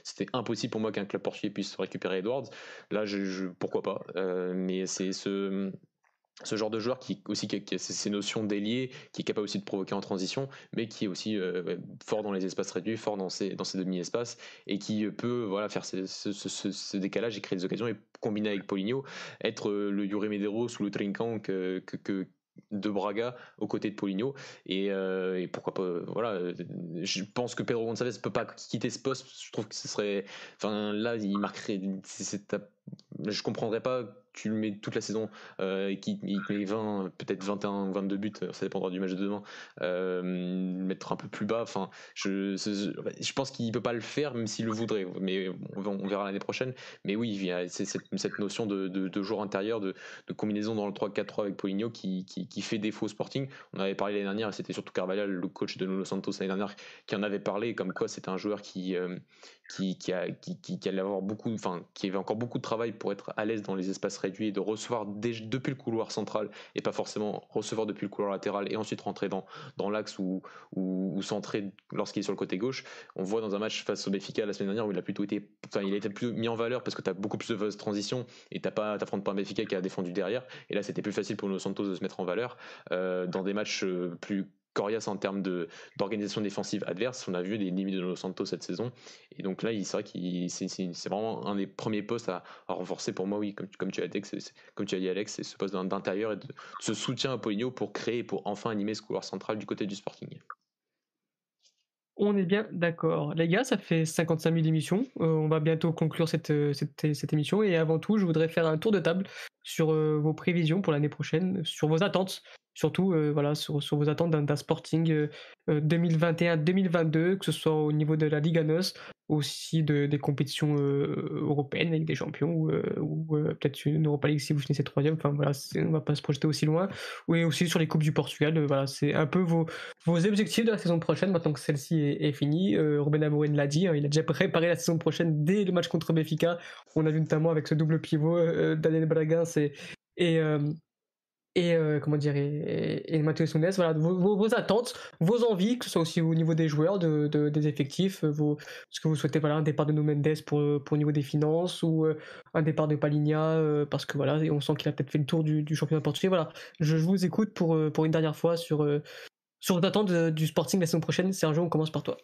c'était impossible pour moi qu'un club portugais puisse récupérer Edwards. Là, je, pourquoi pas. Euh, mais c'est ce ce genre de joueur qui aussi qui a, ces notions d'ailier, qui est capable aussi de provoquer en transition, mais qui est aussi euh, fort dans les espaces réduits, fort dans ces, dans ces demi-espaces, et qui peut voilà, faire ce, ce, décalage et créer des occasions, et combiner avec Poligno, être euh, le Yuri Medeiros ou le Trinkan que, que, de Braga aux côtés de Poligno et, et, pourquoi pas voilà je pense que Pedro Gonçalves peut pas quitter ce poste. Je trouve que ce serait enfin là il marquerait je comprendrais pas tu le mets toute la saison euh, et qu'il met 20, peut-être 21 ou 22 buts, ça dépendra du match de demain, euh, mettre un peu plus bas. Enfin, je, pense qu'il peut pas le faire, même s'il le voudrait. Mais on, verra l'année prochaine. Mais oui, il y a cette, notion de, de, joueur intérieur, de, combinaison dans le 3-4-3 avec Poligno qui, fait défaut au Sporting. On avait parlé l'année dernière, et c'était surtout Carvalhal, le coach de Nuno Santos l'année dernière, qui en avait parlé, comme quoi c'était un joueur qui, euh, qui, qui, a, qui, qui, allait avoir beaucoup, enfin, qui avait encore beaucoup de travail pour être à l'aise dans les espaces réduits et de recevoir depuis le couloir central et pas forcément recevoir depuis le couloir latéral et ensuite rentrer dans, dans l'axe ou, ou, centrer lorsqu'il est sur le côté gauche. On voit dans un match face au Béfica la semaine dernière où il a plutôt été, enfin, il a été plus mis en valeur parce que tu as beaucoup plus de transition et t'as pas, t'affrontes pas un Béfica qui a défendu derrière. Et là, c'était plus facile pour nos Santos de se mettre en valeur euh, dans des matchs euh, plus coriace en termes d'organisation défensive adverse. On a vu des limites de Los Santos cette saison. Et donc là, c'est vrai que c'est vraiment un des premiers postes à, renforcer pour moi, oui, comme, tu, as dit, comme tu as dit, Alex, c'est ce poste d'intérieur et de, ce soutien à Poligno pour créer, pour enfin animer ce couloir central du côté du Sporting. On est bien d'accord. Les gars, ça fait 55 000 émissions. Euh, on va bientôt conclure cette, émission. Et avant tout, je voudrais faire un tour de table sur vos prévisions pour l'année prochaine, sur vos attentes. Surtout voilà, sur, vos attentes d'un Sporting 2021-2022, que ce soit au niveau de la Liga NOS, aussi de, des compétitions européennes avec des champions, ou, peut-être une Europa League si vous finissez troisième, enfin voilà, on va pas se projeter aussi loin, ou aussi sur les Coupes du Portugal, voilà, c'est un peu vos, vos objectifs de la saison prochaine, maintenant que celle-ci est, finie. Ruben Amorim l'a dit, hein, il a déjà préparé la saison prochaine dès le match contre Benfica, on a vu notamment avec ce double pivot, Daniel Bragan et, et et euh, comment dire et, et Mathieu voilà vos, attentes, vos envies, que ce soit aussi au niveau des joueurs, de, des effectifs, euh, vos, ce que vous souhaitez voilà un départ de No Mendes pour pour au niveau des finances ou euh, un départ de Paligna parce que voilà on sent qu'il a peut-être fait le tour du, du championnat portugais. Voilà, je, vous écoute pour pour une dernière fois sur sur vos attentes du Sporting la saison prochaine. Sergio, on commence par toi.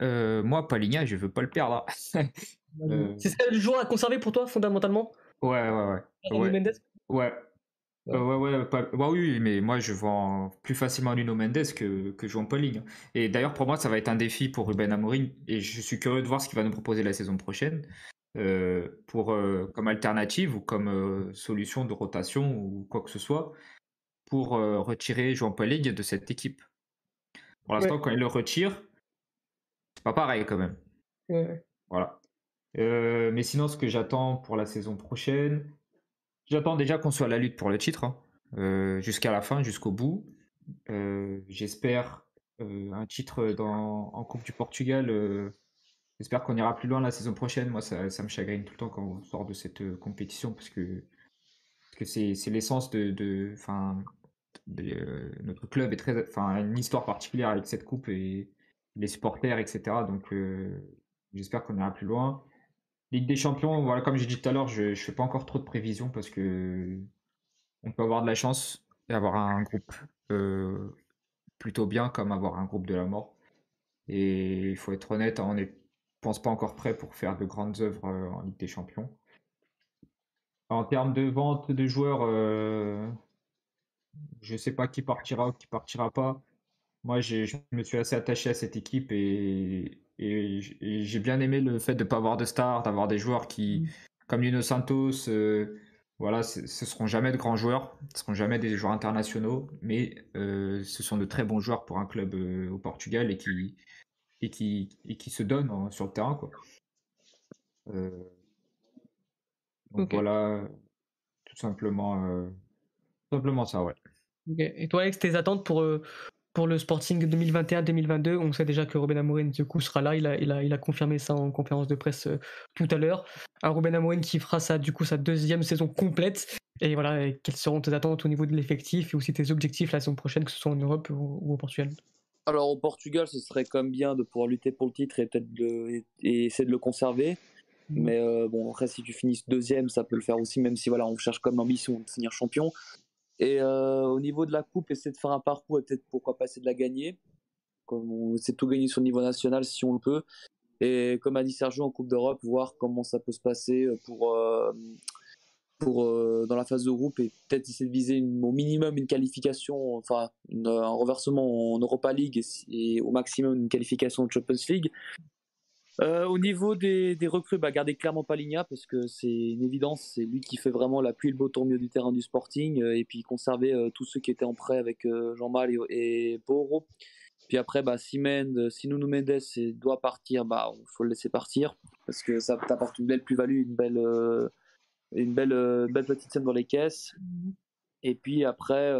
moi, Paligna, je veux pas le perdre. C'est ça le joueur à conserver pour toi fondamentalement? Ouais, ouais, ouais. Ouais. ouais. Ouais, ouais, bah oui, mais moi je vends plus facilement Nuno Mendes que, que João Paulinho. Et d'ailleurs, pour moi, ça va être un défi pour Ruben Amorim. Et je suis curieux de voir ce qu'il va nous proposer la saison prochaine euh, pour, euh, comme alternative ou comme euh, solution de rotation ou quoi que ce soit pour retirer João Paulinho de cette équipe. Pour l'instant, quand il le retire, c'est pas pareil quand même. Voilà. Mais sinon, ce que j'attends pour la saison prochaine, J'attends déjà qu'on soit à la lutte pour le titre, hein. euh, jusqu'à la fin, jusqu'au bout. Euh, j'espère euh, un titre dans, en Coupe du Portugal. J'espère qu'on ira plus loin la saison prochaine. Moi, ça, me chagrine tout le temps quand on sort de cette compétition parce que que c'est l'essence de, de, notre club est très, enfin, une histoire particulière avec cette coupe et les supporters, etc. Donc, j'espère qu'on ira plus loin. Ligue des Champions, voilà, comme j'ai dit tout à l'heure, je ne fais pas encore trop de prévisions parce que on peut avoir de la chance et avoir un groupe euh, plutôt bien comme avoir un groupe de la mort. Et il faut être honnête, on ne pense pas encore prêt pour faire de grandes œuvres euh, en Ligue des Champions. En termes de vente de joueurs, euh, je ne sais pas qui partira ou qui partira pas. Moi, je me suis assez attaché à cette équipe et, et j'ai bien aimé le fait de ne pas avoir de stars, d'avoir des joueurs qui, mm. comme Lino Santos, euh, voilà, ce seront jamais de grands joueurs, ce seront jamais des joueurs internationaux, mais euh, ce sont de très bons joueurs pour un club euh, au Portugal et qui, et qui, et qui se donnent sur le terrain. Quoi. donc voilà, tout simplement, simplement ça, ouais. Et toi, Alex, tes attentes pour, pour le Sporting 2021-2022, on sait déjà que Ruben Amorim du coup sera là. Il a, il a, il a confirmé ça en conférence de presse euh, tout à l'heure. Un Ruben Amorim qui fera sa, du coup sa deuxième saison complète. Et voilà, quelles seront tes attentes au niveau de l'effectif et aussi tes objectifs la saison prochaine, que ce soit en Europe ou, au Portugal? Alors au Portugal, ce serait quand même bien de pouvoir lutter pour le titre et peut-être et essayer de le conserver. Mmh. Mais euh, bon, après, si tu finis deuxième, ça peut le faire aussi, même si voilà, on cherche comme ambition de finir champion. Et euh, au niveau de la coupe, essayer de faire un parcours et peut-être pourquoi pas essayer de la gagner. Comme on essaie de tout gagner sur le niveau national si on le peut. Et comme a dit Sergio en Coupe d'Europe, voir comment ça peut se passer pour, euh, pour euh, dans la phase de groupe et peut-être essayer de viser au minimum une qualification, enfin un renversement en Europa League et, et, au maximum une qualification en Champions League. Euh, au niveau des, recrues, bah, garder clairement Paligna parce que c'est une évidence, c'est lui qui fait vraiment la pluie le beau tour mieux du terrain du Sporting euh, et puis conserver euh, tous ceux qui étaient en prêt avec Jean-Mal et, et Poro. Puis après, bah, si, Mendes, si Mendes doit partir, bah, faut le laisser partir parce que ça t'apporte une belle plus-value, une belle, une belle, belle petite scène dans les caisses. Et puis après,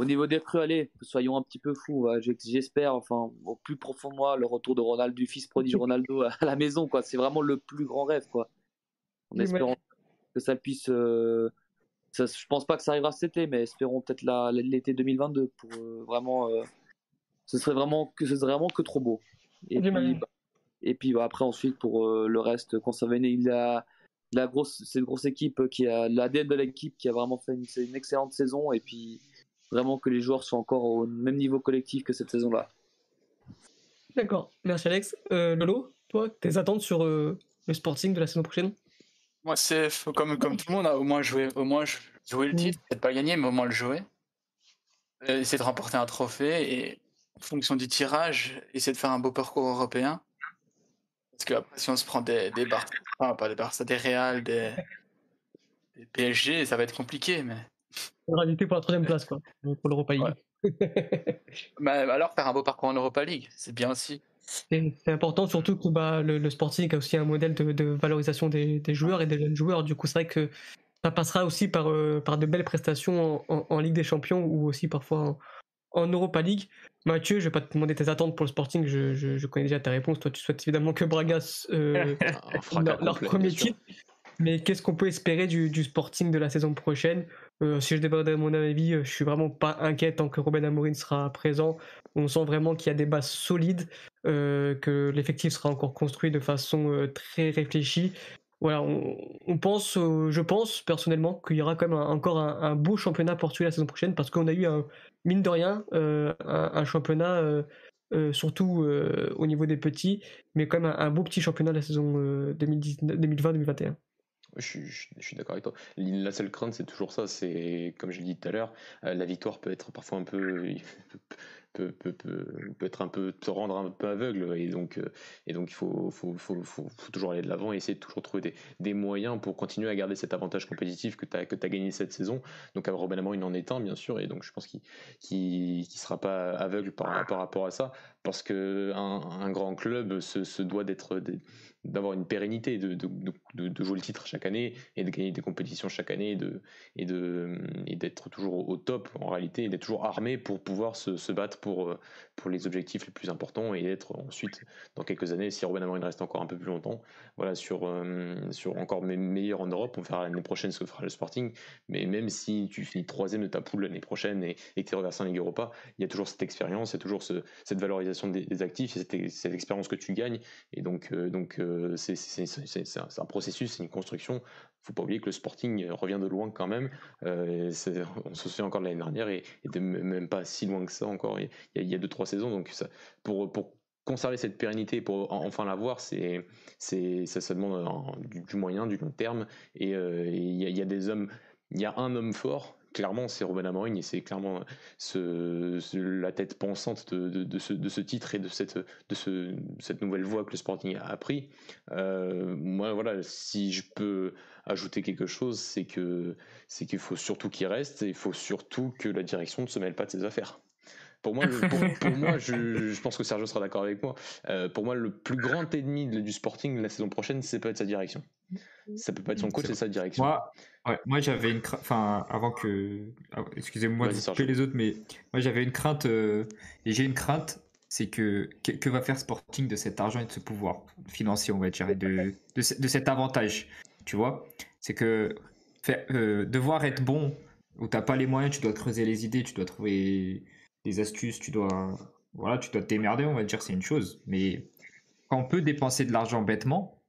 au niveau des crues, allez, soyons un petit peu fous. J'espère, enfin, au plus profond de moi, le retour de Ronaldo, du fils prodige Ronaldo à la maison, quoi. C'est vraiment le plus grand rêve, quoi. En espérant que ça puisse. Euh, ça, je pense pas que ça arrivera cet été, mais espérons peut-être l'été 2022 pour euh, vraiment. Euh, ce serait vraiment que ce serait vraiment que trop beau. Et puis, bah, et puis bah, après ensuite pour le reste, conserver la, la grosse, cette grosse équipe qui a l'ADN de l'équipe qui a vraiment fait une, une excellente saison et puis vraiment que les joueurs soient encore au même niveau collectif que cette saison-là. D'accord, merci Alex. Euh, Lolo, toi, tes attentes sur euh, le Sporting de la saison prochaine? Moi, c'est comme, comme tout le monde, a hein, au moins jouer, au moins jouer le titre, peut-être pas gagner, mais au moins le jouer. Euh, essayer de remporter un trophée et en fonction du tirage, essayer de faire un beau parcours européen. Parce que après, si on se prend des, des Barça, enfin, pas des Barça, des Real, des, PSG, ça va être compliqué, mais. Rajouter pour la troisième place, quoi, pour l'Europa League. bah, alors, faire un beau parcours en Europa League, c'est bien aussi. C'est important, surtout que bah, le, Sporting a aussi un modèle de, valorisation des, joueurs et des jeunes joueurs. Du coup, c'est vrai que ça passera aussi par, euh, par de belles prestations en, Ligue des Champions ou aussi parfois en, Europa League. Mathieu, je vais pas te demander tes attentes pour le Sporting, je, connais déjà ta réponse. Toi, tu souhaites évidemment que Bragas euh, leur, premier titre. Mais qu'est-ce qu'on peut espérer du, Sporting de la saison prochaine? Euh, Si je donner mon avis, je suis vraiment pas inquiet tant que Robin Amorin sera présent. On sent vraiment qu'il y a des bases solides, euh, que l'effectif sera encore construit de façon euh, très réfléchie. Voilà, on, pense, je pense personnellement qu'il y aura quand même encore un, beau championnat poursuivi la saison prochaine parce qu'on a eu un, mine de rien, un, championnat surtout au niveau des petits, mais quand même un, beau petit championnat de la saison 2020-2021. Je, suis d'accord avec toi. La seule crainte, c'est toujours ça. C'est, comme je l'ai dit tout à l'heure, la victoire peut être parfois un peu, peut, peut, peut, peut, être un peu te rendre un peu aveugle et donc euh, et donc il faut faut, faut, faut, toujours aller de l'avant et essayer de toujours trouver des, des, moyens pour continuer à garder cet avantage compétitif que tu as que as gagné cette saison donc Robin il en est un bien sûr et donc je pense qu'il qui qui sera pas aveugle par, par rapport à ça parce que un, un grand club se, se doit d'être d'avoir une pérennité, de, de, de, jouer le titre chaque année et de gagner des compétitions chaque année et de et de et d'être toujours au top en réalité d'être toujours armé pour pouvoir se, se, battre pour pour les objectifs les plus importants et être ensuite dans quelques années si Robin Amorim reste encore un peu plus longtemps voilà sur euh, sur encore meilleur en Europe. On verra l'année prochaine ce que fera le Sporting. Mais même si tu finis troisième de ta poule l'année prochaine et, et que tu es reversé en Ligue Europa il y a toujours cette expérience il y a toujours ce, cette valorisation des, actifs et cette, cette expérience que tu gagnes. Et donc euh, donc euh, c'est un, processus, c'est une construction. faut pas oublier que le Sporting revient de loin quand même. Euh, on se souvient encore de l'année dernière et, de même pas si loin que ça encore. Il y a, deux trois saisons, donc pour, pour conserver cette pérennité, pour enfin l'avoir, ça, ça demande du, moyen, du long terme. Et euh, il y, a des hommes, il y a un homme fort clairement, c'est Robin Amorim et c'est clairement ce, la tête pensante de, ce, titre et de cette, nouvelle voie que le Sporting a appris. Euh, moi, voilà, si je peux ajouter quelque chose, c'est qu'il faut surtout qu'il reste et il faut surtout que la direction ne se mêle pas de ses affaires. Pour moi, pour, moi je, pense que Sergio sera d'accord avec moi. Euh, pour moi, le plus grand ennemi du Sporting la saison prochaine, c'est peut être sa direction. Ça peut pas être son coach, c'est sa direction. Moi, moi j'avais une crainte, enfin, avant que. Ah, excusez-moi de couper les autres, mais moi j'avais une crainte, euh, et j'ai une crainte, c'est que, que, va faire Sporting de cet argent et de ce pouvoir financier, on va dire, et de, de, cet avantage, tu vois? C'est que euh, devoir être bon, où t'as pas les moyens, tu dois creuser les idées, tu dois trouver des astuces, tu dois. Voilà, tu dois te démerder, on va dire, c'est une chose. Mais quand on peut dépenser de l'argent bêtement,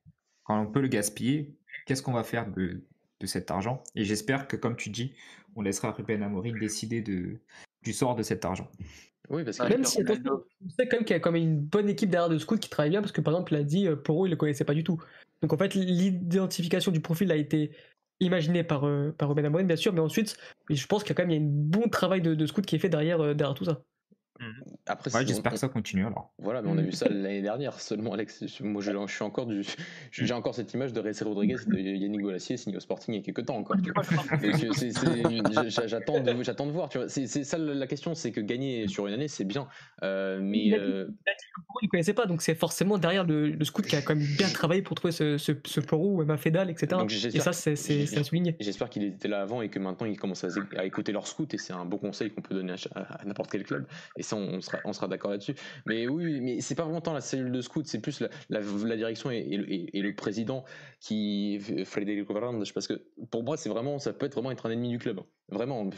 quand on peut le gaspiller, qu'est-ce qu'on va faire de, de cet argent? Et j'espère que, comme tu dis, on laissera Ruben Amorim décider de, du sort de cet argent. Oui, parce que même si sait quand même qu'il y a quand même une bonne équipe derrière de scout qui travaille bien, parce que par exemple, il a dit euh, pour eux, il le connaissait pas du tout. Donc en fait, l'identification du profil a été imaginée par, euh, par Ruben Amorim, bien sûr, mais ensuite, je pense qu'il y a quand même il y a un bon travail de, de scout qui est fait derrière, euh, derrière tout ça. Mmh. Après, j'espère que ça continue alors. Voilà, mais on a vu ça l'année dernière seulement, Alex. Moi, je, suis encore du, j'ai encore cette image de Ressé Rodriguez de Yannick Golassier signé au Sporting il y a quelques temps encore. j'attends, de, j'attends de voir. Tu vois, c'est, ça la question, c'est que gagner sur une année, c'est bien, euh, mais il euh... ne connaissait pas, donc c'est forcément derrière le, scout qui a quand même bien travaillé pour trouver ce, ce, ce Porou, Emma Fédal, etc. et ça, c'est, à souligner. J'espère qu'il était là avant et que maintenant il commence à, écouter leur scout et c'est un bon conseil qu'on peut donner à, n'importe quel club. Et on, sera, d'accord là-dessus. Mais oui, mais c'est pas vraiment tant la cellule de scout, c'est plus la, direction et, le président qui Frédéric Varandas, parce que pour moi, c'est vraiment, ça peut être vraiment être un ennemi du club. Vraiment,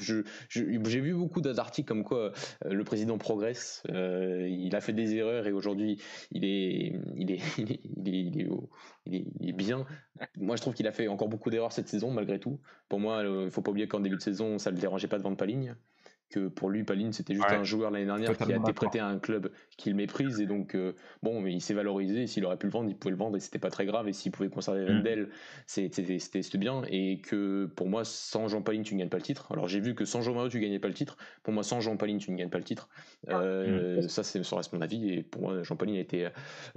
j'ai vu beaucoup d'articles comme quoi euh, le président progresse, euh, il a fait des erreurs et aujourd'hui il est, bien. Moi, je trouve qu'il a fait encore beaucoup d'erreurs cette saison malgré tout. Pour moi, il faut pas oublier qu'en début de saison, ça ne le dérangeait pas de vendre pas ligne que pour lui, Paline, c'était juste un joueur l'année dernière qui a été prêté à un club qu'il méprise. Et donc, euh, bon, mais il s'est valorisé. S'il aurait pu le vendre, il pouvait le vendre et c'était pas très grave. Et s'il pouvait conserver mm. Vendel, c'était bien. Et que pour moi, sans Jean Paline, tu ne gagnes pas le titre. Alors, j'ai vu que sans Jean Mario, tu gagnais pas le titre. Pour moi, sans Jean Paline, tu ne gagnes pas le titre. Ah. Euh, mm. Ça, ça reste mon avis. Et pour moi, Jean Paline a été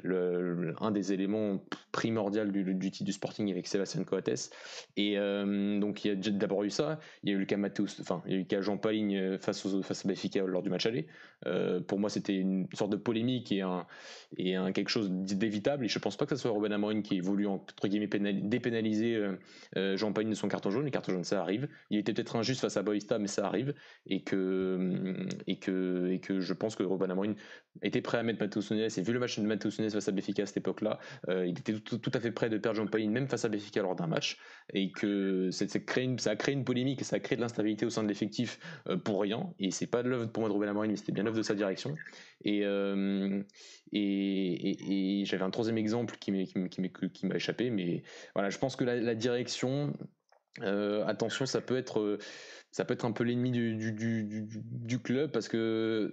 le, un des éléments primordiaux du, du titre du Sporting avec Sébastien Coates. Et euh, donc, il y a d'abord eu ça. Il y a eu le cas enfin, il y a eu le cas Jean Paline face, face à Benfica lors du match aller. Euh, pour moi, c'était une sorte de polémique et, un, et un, quelque chose d'évitable. Et je pense pas que ce soit Robin Amorin qui ait voulu, entre guillemets, dépénaliser euh, euh, Jean Paline de son carton jaune. Les cartons jaunes, ça arrive. Il était peut-être injuste face à Boista, mais ça arrive. Et que, et que, et que je pense que Robin Amorin était prêt à mettre Matheus Nunes. Et vu le match de Matheus Nunes face à Benfica à cette époque-là, il était tout, à fait prêt de perdre Jean Paline, même face à Benfica lors d'un match. Et que ça a créé une polémique et ça a créé de l'instabilité au sein de l'effectif pour rien. Et c'est pas de l'œuvre pour moi de Robin Amorin, mais c'était bien l'œuvre de sa direction. Euh, et, et, j'avais un troisième exemple qui m'a échappé, mais voilà, je pense que la, direction, euh, attention, ça peut être ça peut être un peu l'ennemi du, du, club parce que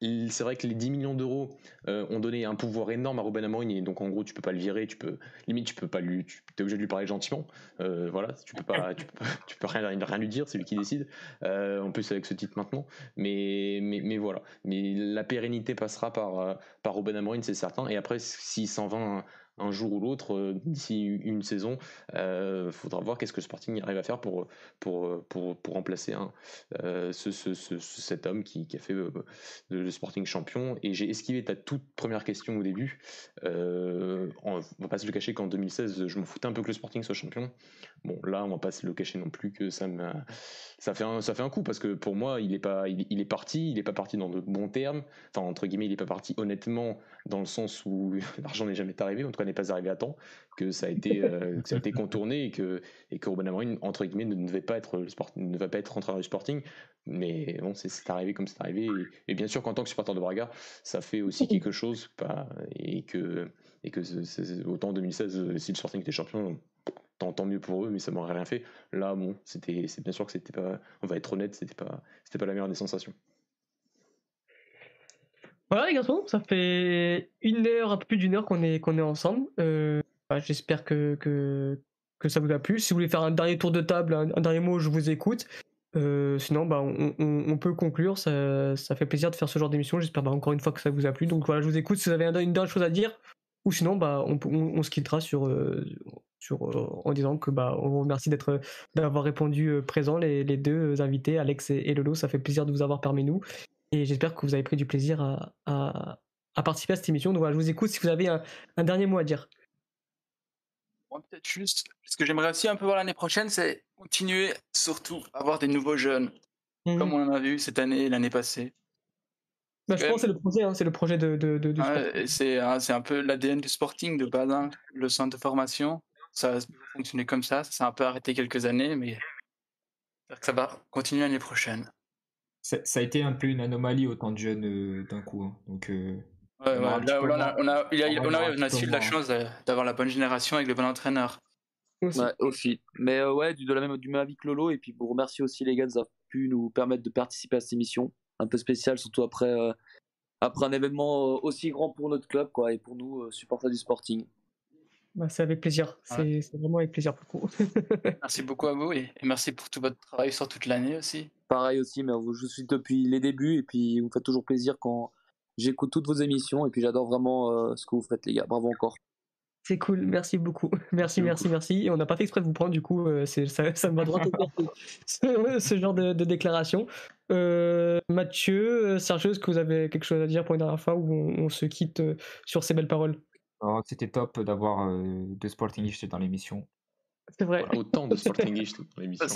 c'est vrai que les 10 millions d'euros euh, ont donné un pouvoir énorme à Ruben Amorim et donc en gros tu peux pas le virer, tu peux limite tu peux pas lui, tu es obligé de lui parler gentiment, euh, voilà, tu peux pas, tu peux, rien, lui dire, c'est lui qui décide. Euh, en plus avec ce titre maintenant, mais mais, mais voilà, mais la pérennité passera par par Ruben Amorim c'est certain. Et après s'il s'en va un jour ou l'autre, euh, d'ici une saison, il euh, faudra voir qu'est-ce que Sporting arrive à faire pour, pour, pour, pour remplacer hein, ce, ce, cet homme qui, a fait le Sporting champion. Et j'ai esquivé ta toute première question au début. on va pas se le cacher qu'en 2016, je me foutais un peu que le Sporting soit champion. Bon, là, on va pas se le cacher non plus que ça ça fait un, ça fait un coup parce que pour moi, il est pas, il, est parti, il est pas parti dans de bons termes. Enfin, entre guillemets, il est pas parti honnêtement dans le sens où l'argent n'est jamais arrivé, en tout cas n'est pas arrivé à temps, que ça a été, euh, ça a été contourné et que, et que Ruben Amorim, entre guillemets, ne devait pas être le sport, ne va pas être entraîneur du Sporting. Mais bon, c'est arrivé comme c'est arrivé. Et, bien sûr qu'en tant que supporter de Braga, ça fait aussi quelque chose, pas, et que, et que autant en 2016, si le Sporting était champion, tant, mieux pour eux, mais ça m'aurait rien fait. Là, bon, c'était, c'est bien sûr que c'était pas, on va être honnête, c'était pas, c'était pas la meilleure des sensations. Voilà les garçons, ça fait une heure, un peu plus d'une heure qu'on est, est ensemble. Euh, bah, j'espère que, que, que, ça vous a plu. Si vous voulez faire un dernier tour de table, un, dernier mot, je vous écoute. Euh, sinon, bah, on, on, peut conclure. Ça, ça, fait plaisir de faire ce genre d'émission. J'espère bah, encore une fois que ça vous a plu. Donc voilà, je vous écoute. Si vous avez une dernière chose à dire, ou sinon, bah, on, on, se quittera sur, euh, sur, en disant que bah, on vous remercie d'avoir répondu présent, les, les, deux invités, Alex et, Lolo. Ça fait plaisir de vous avoir parmi nous. Et j'espère que vous avez pris du plaisir à, à, à participer à cette émission. Donc voilà, je vous écoute si vous avez un, un dernier mot à dire. peut-être juste, ce que j'aimerais aussi un peu voir l'année prochaine, c'est continuer surtout à avoir des nouveaux jeunes, mmh comme on en a vu cette année, l'année passée. Bah, je pense que c'est le projet, hein, c'est le projet de. de, de, c'est, un peu l'ADN du sporting de base, hein, le centre de formation. Ça a fonctionné comme ça, ça s'est un peu arrêté quelques années, mais ça va continuer l'année prochaine. Ça, ça, a été un peu une anomalie autant de jeunes euh, d'un coup. Hein. Donc, euh, ouais, on, a, on, a, on, a, on a su de la chance d'avoir la bonne génération avec le bon entraîneur. Aussi. Ouais, aussi. Mais euh, ouais, du, de la même, du même avis que Lolo, et puis vous remercier aussi les gars d'avoir pu nous permettre de participer à cette émission un peu spécial, surtout après, euh, après un événement aussi grand pour notre club quoi, et pour nous, euh, supporters du Sporting. Bah, c'est avec plaisir, c'est vraiment avec plaisir beaucoup. merci beaucoup à vous et, merci pour tout votre travail sur toute l'année aussi. Pareil aussi, mais je suis depuis les débuts et puis vous faites toujours plaisir quand j'écoute toutes vos émissions et puis j'adore vraiment ce que vous faites les gars. Bravo encore. C'est cool, merci beaucoup. Merci, merci, merci. Et on n'a pas fait exprès de vous prendre, du coup, ça, ça me va droit au ce, ce genre de, de déclaration. Euh, Mathieu, euh, Sergio, est-ce que vous avez quelque chose à dire pour une dernière fois ou on, se quitte euh, sur ces belles paroles? C'était top d'avoir deux Sportingistes dans l'émission. C'est vrai. autant de Sportingistes dans l'émission.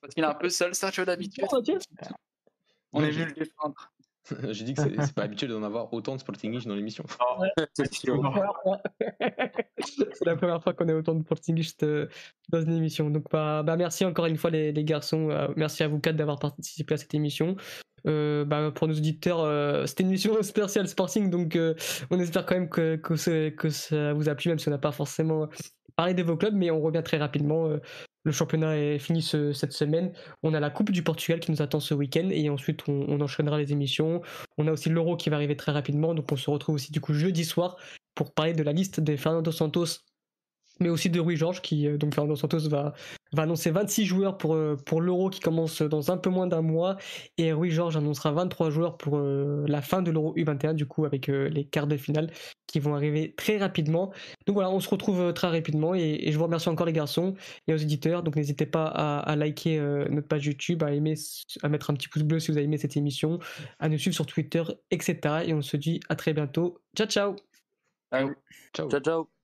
Parce qu'il est un peu seul, Sergio, d'habitude. On est venu le défendre. J'ai dit que c'est pas habituel d'en avoir autant de Sporting dans l'émission. c'est la première fois qu'on a autant de Sporting euh, dans une émission. Donc, bah, bah, merci encore une fois, les, les garçons. Euh, merci à vous quatre d'avoir participé à cette émission. Euh, bah, pour nos auditeurs, c'était une émission spéciale Sporting, donc on espère quand même que, que, que, ça vous a plu, même si on n'a pas forcément parlé de vos clubs, mais on revient très rapidement le championnat est fini cette semaine. On a la Coupe du Portugal qui nous attend ce week-end et ensuite on, enchaînera les émissions. On a aussi l'Euro qui va arriver très rapidement, donc on se retrouve aussi du coup jeudi soir pour parler de la liste des Fernando Santos mais aussi de Rui Georges qui donc Fernando Santos va va annoncer 26 joueurs pour, euh, pour l'Euro qui commence dans un peu moins d'un mois. Et Rui Georges annoncera 23 joueurs pour euh, la fin de l'Euro U21, du coup, avec euh, les quarts de finale qui vont arriver très rapidement. Donc voilà, on se retrouve très rapidement. Et, je vous remercie encore les garçons et aux éditeurs. Donc n'hésitez pas à, liker notre page YouTube, à aimer, à mettre un petit pouce bleu si vous avez aimé cette émission, à nous suivre sur Twitter, etc. Et on se dit à très bientôt. Ciao, ciao. Ciao, ciao. ciao.